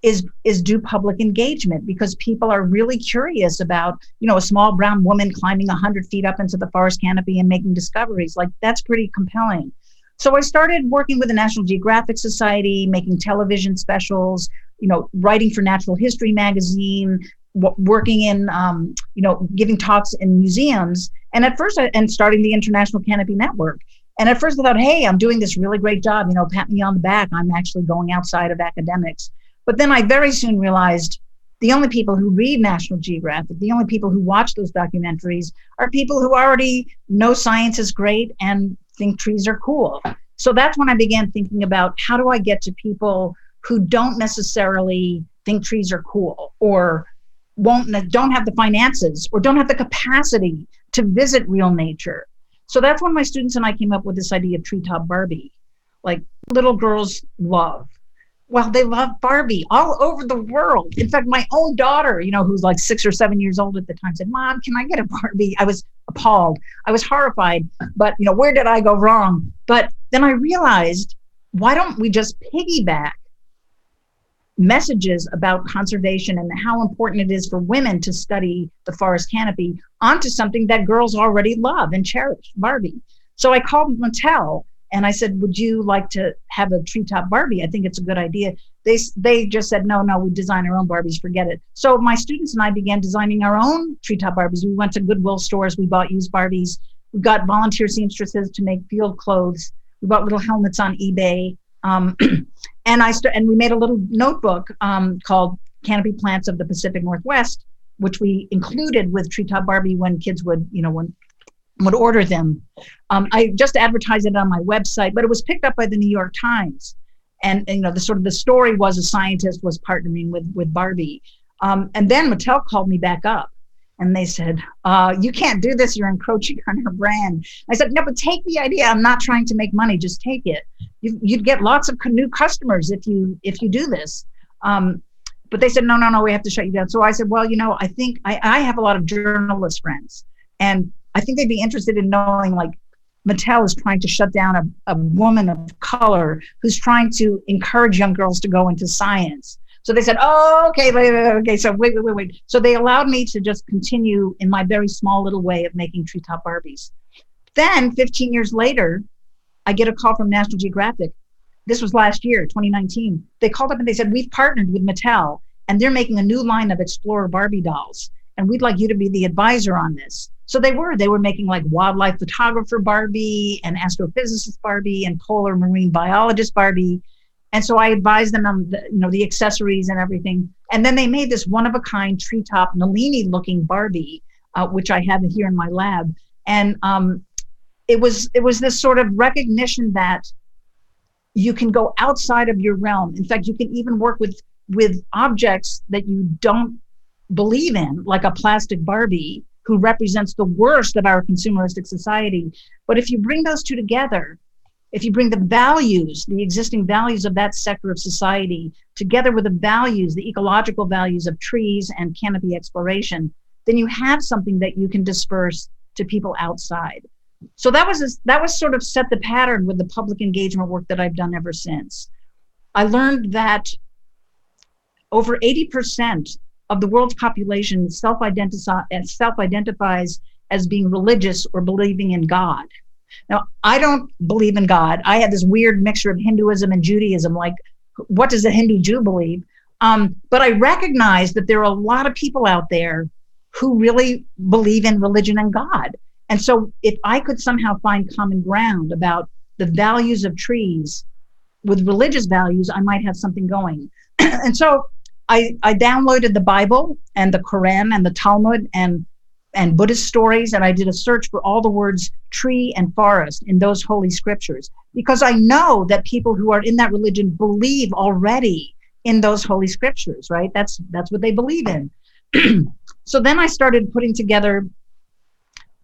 is is do public engagement because people are really curious about you know a small brown woman climbing 100 feet up into the forest canopy and making discoveries like that's pretty compelling so I started working with the National Geographic Society, making television specials, you know, writing for Natural History magazine, working in, um, you know, giving talks in museums. And at first, I, and starting the International Canopy Network. And at first, I thought, hey, I'm doing this really great job. You know, pat me on the back. I'm actually going outside of academics. But then I very soon realized the only people who read National Geographic, the only people who watch those documentaries are people who already know science is great and think trees are cool. So that's when I began thinking about how do I get to people who don't necessarily think trees are cool or won't don't have the finances or don't have the capacity to visit real nature. So that's when my students and I came up with this idea of treetop Barbie. Like little girls love well, they love Barbie all over the world. In fact, my own daughter, you know, who's like six or seven years old at the time, said, Mom, can I get a Barbie? I was appalled. I was horrified. But, you know, where did I go wrong? But then I realized, why don't we just piggyback messages about conservation and how important it is for women to study the forest canopy onto something that girls already love and cherish, Barbie? So I called Mattel and I said, "Would you like to have a treetop Barbie? I think it's a good idea." They they just said, "No, no, we design our own Barbies. Forget it." So my students and I began designing our own treetop Barbies. We went to Goodwill stores. We bought used Barbies. We got volunteer seamstresses to make field clothes. We bought little helmets on eBay. Um, and I st- and we made a little notebook um, called Canopy Plants of the Pacific Northwest, which we included with Treetop Barbie when kids would, you know, when would order them. Um, I just advertised it on my website, but it was picked up by the New York Times. And, and you know, the sort of the story was a scientist was partnering with with Barbie. Um, and then Mattel called me back up and they said, uh, "You can't do this. You're encroaching on her brand." I said, "No, but take the idea. I'm not trying to make money. Just take it. You, would get lots of new customers if you if you do this." Um, but they said, "No, no, no. We have to shut you down." So I said, "Well, you know, I think I, I have a lot of journalist friends, and I think they'd be interested in knowing like Mattel is trying to shut down a, a woman of color who's trying to encourage young girls to go into science. So they said, oh, okay, okay. So wait, wait, wait, wait. So they allowed me to just continue in my very small little way of making treetop Barbies. Then 15 years later, I get a call from National Geographic. This was last year, 2019. They called up and they said, we've partnered with Mattel and they're making a new line of Explorer Barbie dolls. And we'd like you to be the advisor on this. So they were. They were making like wildlife photographer Barbie and astrophysicist Barbie and polar marine biologist Barbie. And so I advised them on the, you know, the accessories and everything. And then they made this one of a kind treetop Nalini looking Barbie, uh, which I have here in my lab. And um, it was it was this sort of recognition that you can go outside of your realm. In fact, you can even work with with objects that you don't believe in, like a plastic Barbie who represents the worst of our consumeristic society. But if you bring those two together, if you bring the values, the existing values of that sector of society, together with the values, the ecological values of trees and canopy exploration, then you have something that you can disperse to people outside. So that was that was sort of set the pattern with the public engagement work that I've done ever since. I learned that over 80% of the world's population self-identifies self-identifies as being religious or believing in God. Now, I don't believe in God. I have this weird mixture of Hinduism and Judaism. Like, what does a Hindu Jew believe? Um, but I recognize that there are a lot of people out there who really believe in religion and God. And so, if I could somehow find common ground about the values of trees with religious values, I might have something going. and so, I, I downloaded the Bible and the Quran and the Talmud and and Buddhist stories, and I did a search for all the words tree and forest in those holy scriptures because I know that people who are in that religion believe already in those holy scriptures, right? That's that's what they believe in. so then I started putting together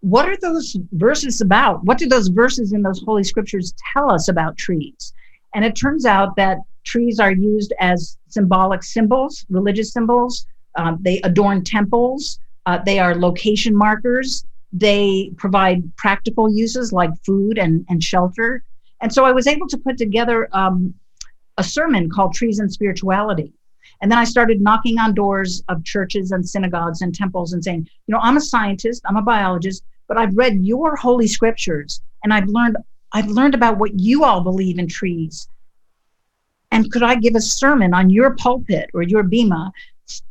what are those verses about? What do those verses in those holy scriptures tell us about trees? And it turns out that trees are used as symbolic symbols, religious symbols. Um, they adorn temples. Uh, they are location markers. They provide practical uses like food and, and shelter. And so I was able to put together um, a sermon called Trees and Spirituality. And then I started knocking on doors of churches and synagogues and temples and saying, you know, I'm a scientist, I'm a biologist, but I've read your holy scriptures and I've learned I've learned about what you all believe in trees and could I give a sermon on your pulpit or your bema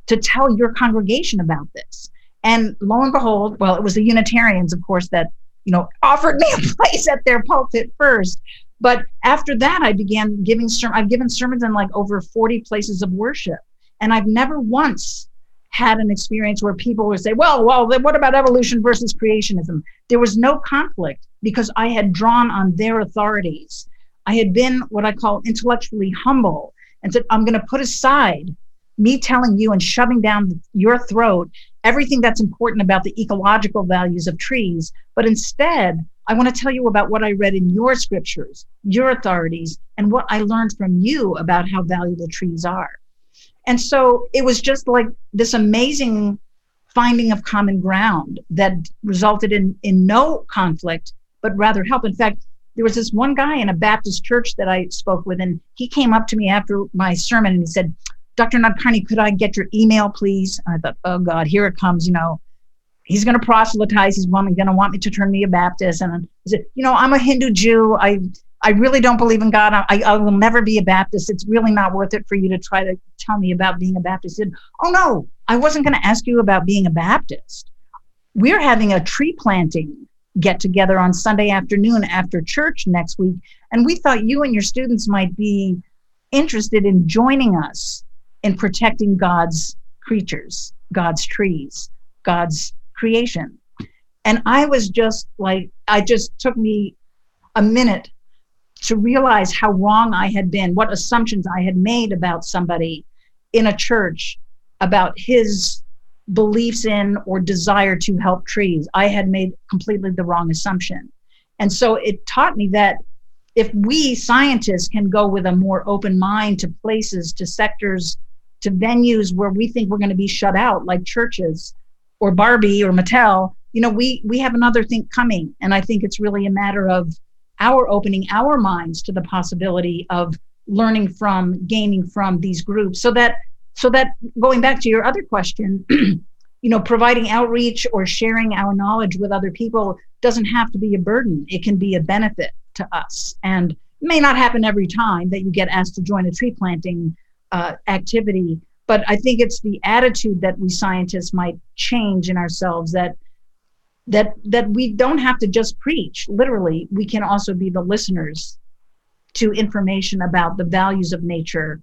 to tell your congregation about this? And lo and behold, well, it was the Unitarians, of course, that you know offered me a place at their pulpit first. But after that, I began giving ser- I've given sermons in like over 40 places of worship, and I've never once had an experience where people would say, "Well, well, then what about evolution versus creationism?" There was no conflict because I had drawn on their authorities I had been what I call intellectually humble and said, I'm going to put aside me telling you and shoving down your throat everything that's important about the ecological values of trees. But instead, I want to tell you about what I read in your scriptures, your authorities, and what I learned from you about how valuable trees are. And so it was just like this amazing finding of common ground that resulted in, in no conflict, but rather help. In fact, there was this one guy in a Baptist church that I spoke with, and he came up to me after my sermon and he said, Dr. Nadkarni, could I get your email, please? And I thought, oh God, here it comes. You know, he's going to proselytize. He's going to want me to turn me a Baptist. And he said, you know, I'm a Hindu Jew. I I really don't believe in God. I, I will never be a Baptist. It's really not worth it for you to try to tell me about being a Baptist. He said, oh no, I wasn't going to ask you about being a Baptist. We're having a tree planting get together on Sunday afternoon after church next week. And we thought you and your students might be interested in joining us in protecting God's creatures, God's trees, God's creation. And I was just like, I just took me a minute to realize how wrong I had been, what assumptions I had made about somebody in a church about his beliefs in or desire to help trees. I had made completely the wrong assumption. And so it taught me that if we scientists can go with a more open mind to places, to sectors, to venues where we think we're going to be shut out, like churches or Barbie or Mattel, you know, we we have another thing coming. And I think it's really a matter of our opening our minds to the possibility of learning from, gaining from these groups so that so that going back to your other question, you know, providing outreach or sharing our knowledge with other people doesn't have to be a burden. It can be a benefit to us. And may not happen every time that you get asked to join a tree planting uh, activity, but I think it's the attitude that we scientists might change in ourselves that that that we don't have to just preach. Literally, we can also be the listeners to information about the values of nature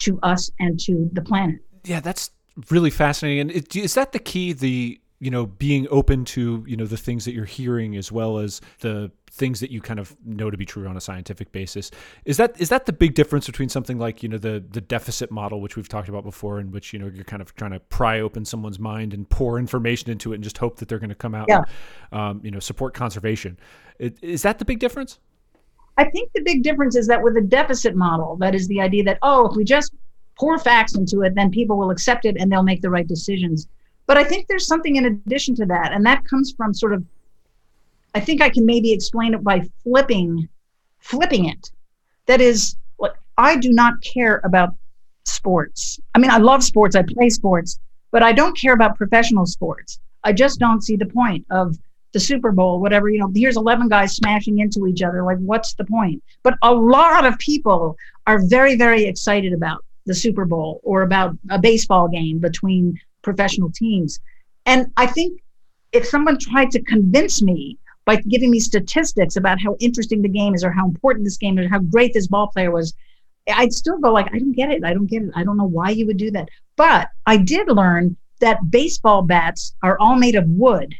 to us and to the planet. Yeah, that's really fascinating. And it, is that the key? The you know being open to you know the things that you're hearing as well as the things that you kind of know to be true on a scientific basis is that is that the big difference between something like you know the the deficit model which we've talked about before in which you know you're kind of trying to pry open someone's mind and pour information into it and just hope that they're going to come out yeah. and um, you know support conservation it, is that the big difference i think the big difference is that with a deficit model that is the idea that oh if we just pour facts into it then people will accept it and they'll make the right decisions but i think there's something in addition to that and that comes from sort of I think I can maybe explain it by flipping, flipping it. That is, what I do not care about sports. I mean, I love sports. I play sports, but I don't care about professional sports. I just don't see the point of the Super Bowl, whatever, you know, here's 11 guys smashing into each other. Like, what's the point? But a lot of people are very, very excited about the Super Bowl or about a baseball game between professional teams. And I think if someone tried to convince me by giving me statistics about how interesting the game is or how important this game is or how great this ball player was i'd still go like i don't get it i don't get it i don't know why you would do that but i did learn that baseball bats are all made of wood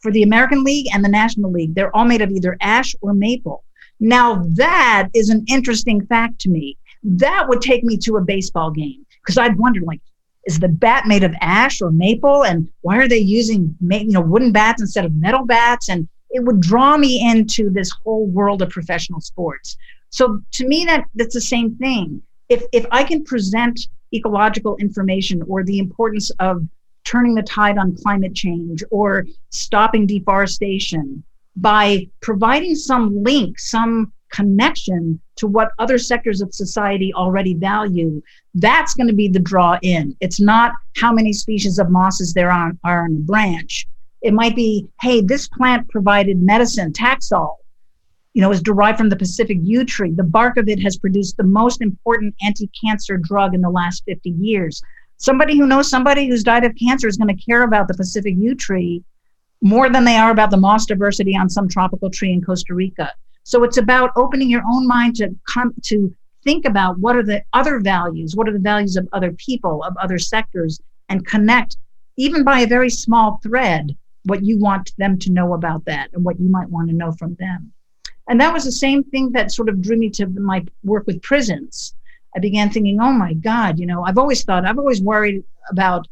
for the american league and the national league. They're all made of either ash or maple. Now that is an interesting fact to me. That would take me to a baseball game because i'd wonder like is the bat made of ash or maple? And why are they using you know wooden bats instead of metal bats? And it would draw me into this whole world of professional sports. So to me, that that's the same thing. If if I can present ecological information or the importance of turning the tide on climate change or stopping deforestation by providing some link, some connection to what other sectors of society already value, that's going to be the draw in. It's not how many species of mosses there are, are on a branch. It might be, hey, this plant provided medicine, Taxol, you know, is derived from the Pacific yew tree. The bark of it has produced the most important anti-cancer drug in the last 50 years. Somebody who knows somebody who's died of cancer is going to care about the Pacific yew tree more than they are about the moss diversity on some tropical tree in Costa Rica. So it's about opening your own mind to come to think about what are the other values, what are the values of other people, of other sectors, and connect even by a very small thread what you want them to know about that and what you might want to know from them. And that was the same thing that sort of drew me to my work with prisons. I began thinking, oh my God, you know, I've always thought, I've always worried about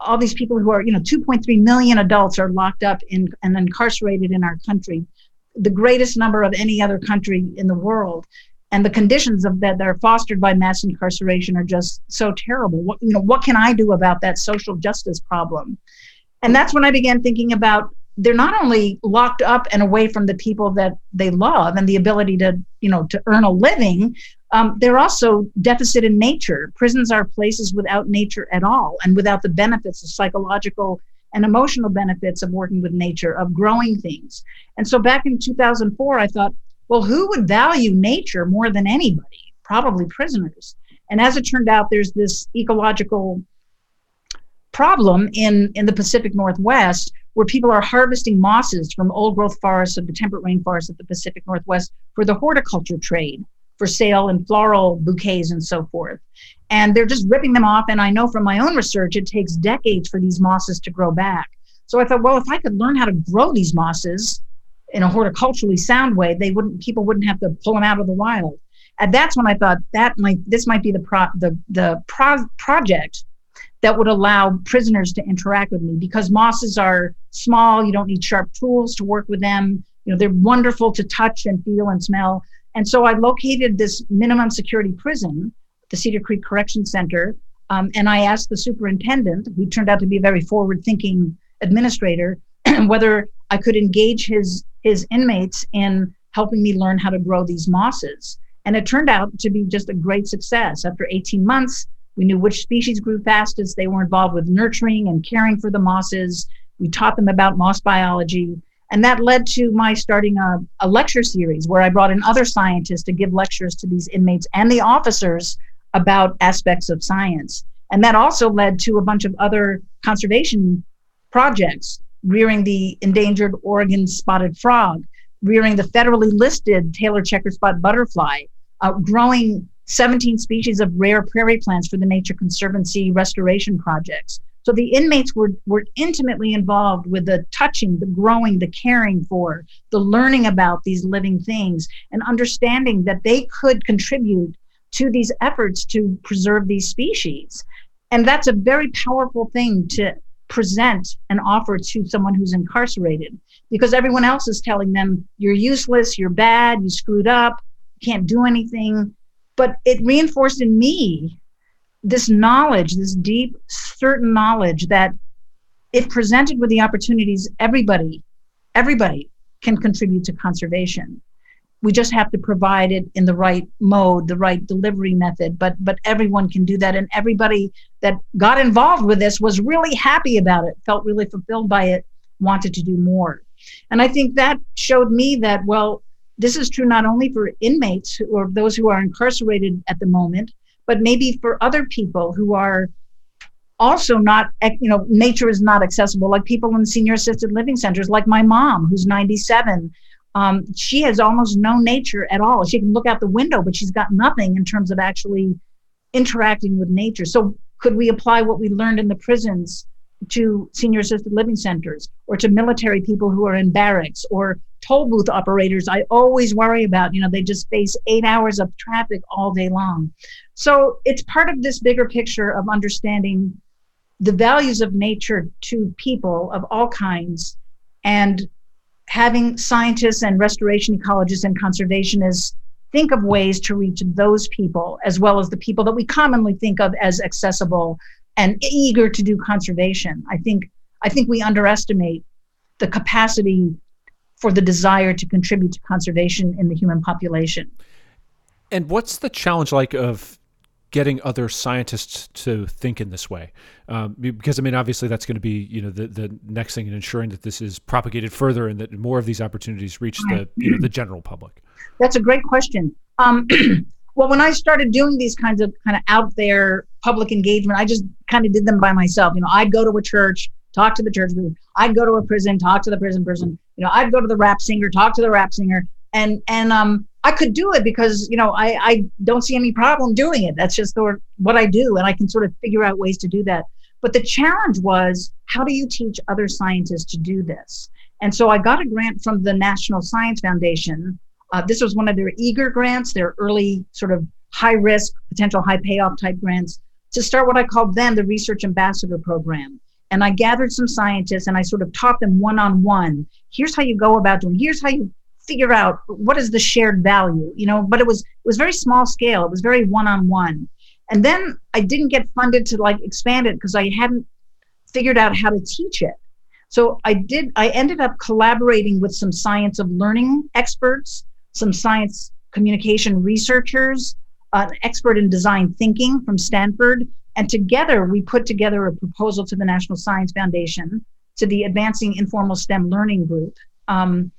all these people who are, you know, 2.3 million adults are locked up in, and incarcerated in our country, the greatest number of any other country in the world. And the conditions of that that are fostered by mass incarceration are just so terrible. What you know, what can I do about that social justice problem? And that's when I began thinking about they're not only locked up and away from the people that they love and the ability to, you know, to earn a living, um, they're also deficit in nature. Prisons are places without nature at all and without the benefits of psychological and emotional benefits of working with nature, of growing things. And so back in 2004, I thought, well, who would value nature more than anybody? Probably prisoners. And as it turned out, there's this ecological problem in, in the Pacific Northwest where people are harvesting mosses from old growth forests of the temperate rainforests of the Pacific Northwest for the horticulture trade, for sale in floral bouquets and so forth. And they're just ripping them off. And I know from my own research, it takes decades for these mosses to grow back. So I thought, well, if I could learn how to grow these mosses in a horticulturally sound way, they wouldn't people wouldn't have to pull them out of the wild. And that's when I thought that might this might be the pro, the the pro, project that would allow prisoners to interact with me because mosses are small you don't need sharp tools to work with them you know they're wonderful to touch and feel and smell and so i located this minimum security prison the cedar creek correction center um, and i asked the superintendent who turned out to be a very forward thinking administrator whether i could engage his his inmates in helping me learn how to grow these mosses and it turned out to be just a great success after 18 months We knew which species grew fastest. They were involved with nurturing and caring for the mosses. We taught them about moss biology. And that led to my starting a, a lecture series where I brought in other scientists to give lectures to these inmates and the officers about aspects of science. And that also led to a bunch of other conservation projects, rearing the endangered Oregon spotted frog, rearing the federally listed Taylor checker spot butterfly, uh, growing 17 species of rare prairie plants for the Nature Conservancy restoration projects. So the inmates were, were intimately involved with the touching, the growing, the caring for, the learning about these living things, and understanding that they could contribute to these efforts to preserve these species. And that's a very powerful thing to present and offer to someone who's incarcerated because everyone else is telling them, you're useless, you're bad, you screwed up, you can't do anything. But it reinforced in me this knowledge, this deep, certain knowledge that if presented with the opportunities, everybody, everybody can contribute to conservation. We just have to provide it in the right mode, the right delivery method. But but everyone can do that, and everybody that got involved with this was really happy about it, felt really fulfilled by it, wanted to do more. And I think that showed me that well, this is true not only for inmates or those who are incarcerated at the moment, but maybe for other people who are also not you know nature is not accessible like people in senior assisted living centers like my mom who's 97 um, she has almost no nature at all. She can look out the window but she's got nothing in terms of actually interacting with nature. So could we apply what we learned in the prisons to senior assisted living centers or to military people who are in barracks or toll booth operators? I always worry about you know they just face eight hours of traffic all day long so it's part of this bigger picture of understanding the values of nature to people of all kinds and having scientists and restoration ecologists and conservationists think of ways to reach those people as well as the people that we commonly think of as accessible and eager to do conservation. I think I think we underestimate the capacity for the desire to contribute to conservation in the human population. And what's the challenge like of getting other scientists to think in this way. Um, because i mean obviously that's going to be you know the, the next thing in ensuring that this is propagated further and that more of these opportunities reach the you know the general public. That's a great question. Um, well when i started doing these kinds of kind of out there public engagement i just kind of did them by myself. You know i'd go to a church talk to the church group. I'd go to a prison talk to the prison person. You know i'd go to the rap singer talk to the rap singer. And and um I could do it because you know I I don't see any problem doing it. That's just what I do, and I can sort of figure out ways to do that. But the challenge was how do you teach other scientists to do this? And so I got a grant from the National Science Foundation. Uh, this was one of their eager grants, their early sort of high risk, potential high payoff type grants to start what I called then the Research Ambassador Program. And I gathered some scientists and I sort of taught them one on one. Here's how you go about doing. Here's how you figure out what is the shared value you know but it was it was very small scale. It was very one-on-one. And then i didn't get funded to like expand it because i hadn't figured out how to teach it. So i did i ended up collaborating with some science of learning experts some science communication researchers an expert in design thinking from stanford. And together we put together a proposal to the national science foundation to the advancing informal stem learning group. Um,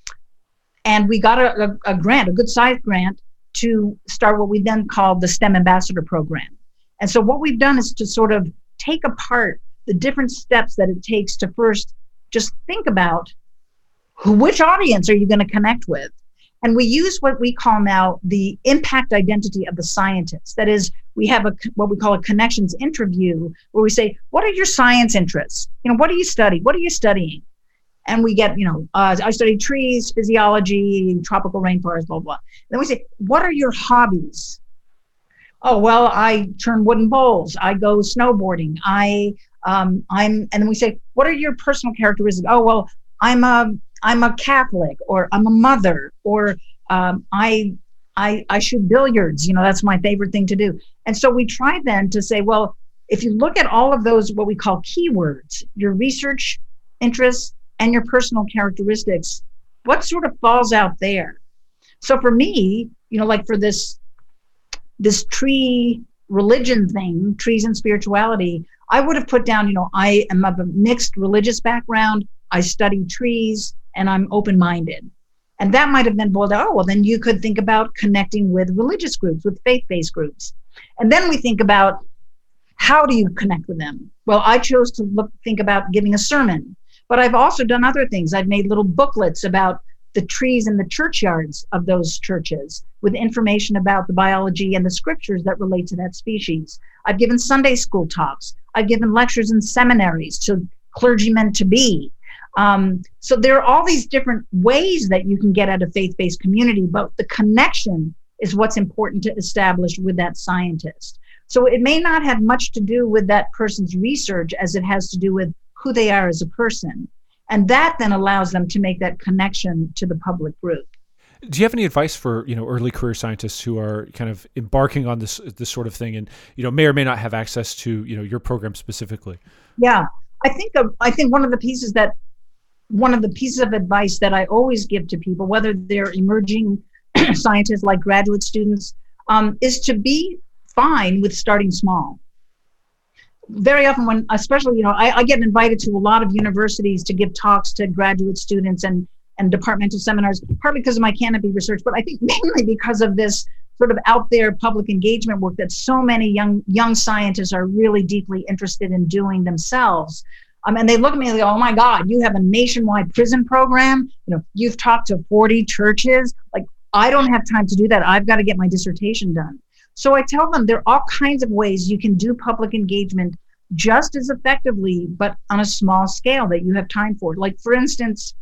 and we got a, a, a grant, a good sized grant, to start what we then called the STEM Ambassador Program. And so what we've done is to sort of take apart the different steps that it takes to first just think about who, which audience are you going to connect with? And we use what we call now the impact identity of the scientist. That is, we have a what we call a connections interview where we say, what are your science interests? You know, what do you study? What are you studying? And we get, you know, uh, I study trees, physiology, tropical rainforest, blah, blah. then we say, what are your hobbies? Oh, well, I turn wooden bowls. I go snowboarding. I, um, I'm, and then we say, what are your personal characteristics? Oh, well, I'm a, I'm a Catholic, or I'm a mother, or um, I, I, I shoot billiards. You know, that's my favorite thing to do. And so we try then to say, well, if you look at all of those, what we call keywords, your research interests, and your personal characteristics, what sort of falls out there? So for me, you know, like for this this tree religion thing, trees and spirituality, I would have put down, you know, I am of a mixed religious background. I study trees and I'm open minded. And that might have been boiled out. Oh, well, then you could think about connecting with religious groups, with faith based groups. And then we think about how do you connect with them? Well, I chose to look, think about giving a sermon, but I've also done other things. I've made little booklets about the trees in the churchyards of those churches with information about the biology and the scriptures that relate to that species. I've given Sunday school talks. I've given lectures in seminaries to clergymen to be. Um, so there are all these different ways that you can get at a faith based community, but the connection is what's important to establish with that scientist. So it may not have much to do with that person's research as it has to do with who they are as a person. And that then allows them to make that connection to the public group. Do you have any advice for you know early career scientists who are kind of embarking on this this sort of thing and you know may or may not have access to you know your program specifically? Yeah, I think of, I think one of the pieces that one of the pieces of advice that I always give to people, whether they're emerging scientists like graduate students, um, is to be fine with starting small. Very often, when especially you know, I, I get invited to a lot of universities to give talks to graduate students and and departmental seminars, partly because of my canopy research, but I think mainly because of this sort of out there public engagement work that so many young young scientists are really deeply interested in doing themselves. Um, and they look at me and they go, "Oh my God, you have a nationwide prison program. You know, you've talked to 40 churches. Like, I don't have time to do that. I've got to get my dissertation done." So I tell them there are all kinds of ways you can do public engagement just as effectively, but on a small scale that you have time for. Like, for instance,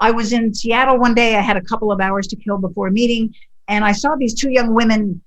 I was in Seattle one day. I had a couple of hours to kill before a meeting, and I saw these two young women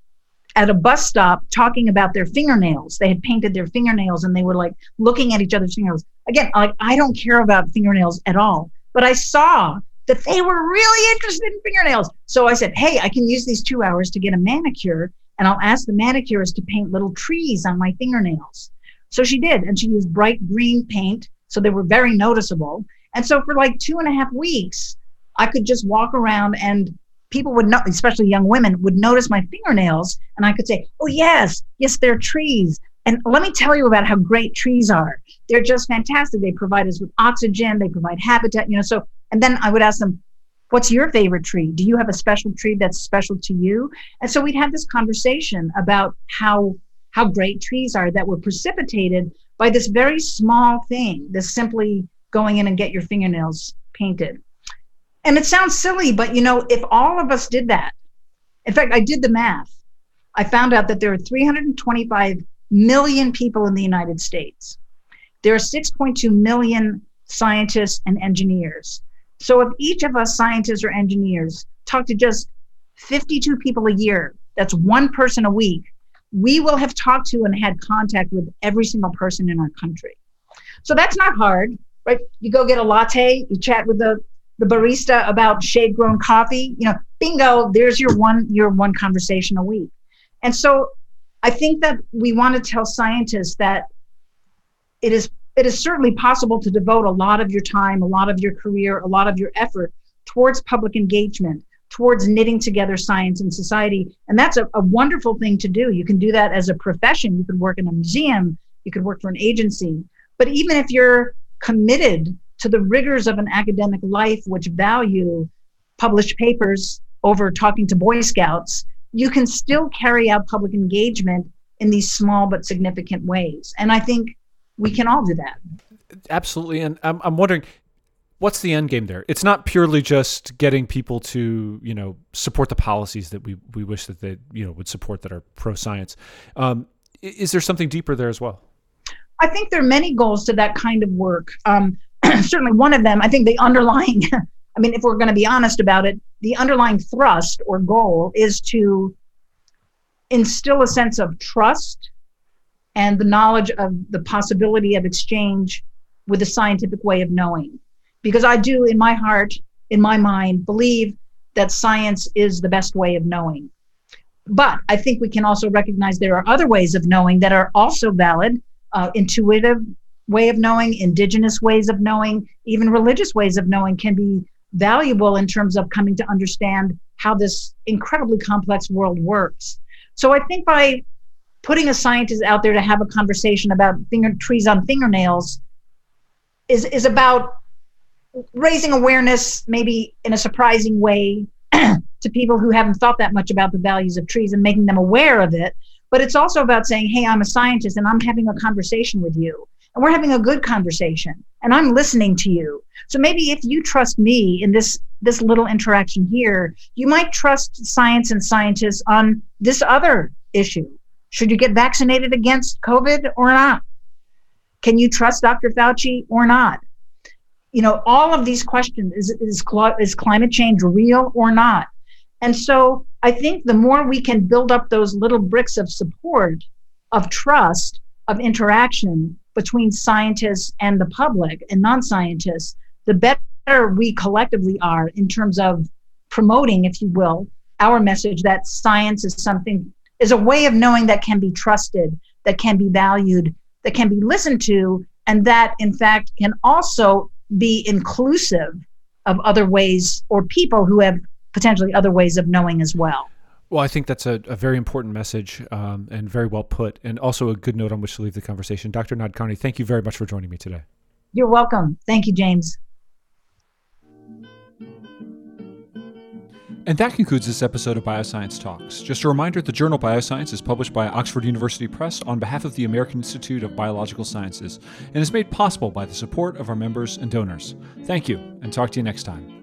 at a bus stop talking about their fingernails. They had painted their fingernails and they were like looking at each other's fingernails. Again, like I don't care about fingernails at all, but I saw that they were really interested in fingernails. So I said, Hey, I can use these two hours to get a manicure and I'll ask the manicurist to paint little trees on my fingernails. So she did, and she used bright green paint. So they were very noticeable. And so for like two and a half weeks, I could just walk around and people would especially young women, would notice my fingernails. And I could say, oh, yes, yes, they're trees. And let me tell you about how great trees are. They're just fantastic. They provide us with oxygen, they provide habitat, you know. So, and then I would ask them, what's your favorite tree? Do you have a special tree that's special to you? And so we'd have this conversation about how how great trees are that were precipitated by this very small thing, this simply going in and get your fingernails painted. And it sounds silly, but you know, if all of us did that, in fact, I did the math. I found out that there are 325 million people in the United States. There are 6.2 million scientists and engineers. So if each of us scientists or engineers talk to just 52 people a year, that's one person a week, we will have talked to and had contact with every single person in our country. So that's not hard right? You go get a latte, you chat with the the barista about shade grown coffee. You know, bingo, there's your one your one conversation a week. And so I think that we want to tell scientists that it is it is certainly possible to devote a lot of your time, a lot of your career, a lot of your effort towards public engagement, towards knitting together science and society. And that's a, a wonderful thing to do. You can do that as a profession. You can work in a museum, you could work for an agency. But even if you're committed to the rigors of an academic life, which value published papers over talking to Boy Scouts, you can still carry out public engagement in these small but significant ways. And I think we can all do that. Absolutely. And I'm, I'm wondering, what's the end game there? It's not purely just getting people to, you know, support the policies that we, we wish that they, you know, would support that are pro science. Um, is there something deeper there as well? I think there are many goals to that kind of work. Um, certainly, one of them, I think the underlying, I mean, if we're going to be honest about it, the underlying thrust or goal is to instill a sense of trust and the knowledge of the possibility of exchange with a scientific way of knowing. Because I do, in my heart, in my mind, believe that science is the best way of knowing. But I think we can also recognize there are other ways of knowing that are also valid uh, intuitive way of knowing, indigenous ways of knowing, even religious ways of knowing can be valuable in terms of coming to understand how this incredibly complex world works. So I think by putting a scientist out there to have a conversation about finger trees on fingernails is is about raising awareness maybe in a surprising way to people who haven't thought that much about the values of trees and making them aware of it. But it's also about saying hey i'm a scientist and i'm having a conversation with you. And we're having a good conversation and i'm listening to you. So maybe if you trust me in this this little interaction here you might trust science and scientists on this other issue should you get vaccinated against covid or not? Can you trust dr fauci or not? You know all of these questions is is, is climate change real or not? And so i think the more we can build up those little bricks of support of trust of interaction between scientists and the public and non-scientists the better we collectively are in terms of promoting if you will our message that science is something is a way of knowing that can be trusted that can be valued that can be listened to and that in fact can also be inclusive of other ways or people who have potentially other ways of knowing as well. Well, I think that's a, a very important message um, and very well put, and also a good note on which to leave the conversation. Dr. Nadkarni, thank you very much for joining me today. You're welcome. Thank you, James. And that concludes this episode of Bioscience Talks. Just a reminder the journal Bioscience is published by Oxford University Press on behalf of the American Institute of Biological Sciences and is made possible by the support of our members and donors. Thank you, and talk to you next time.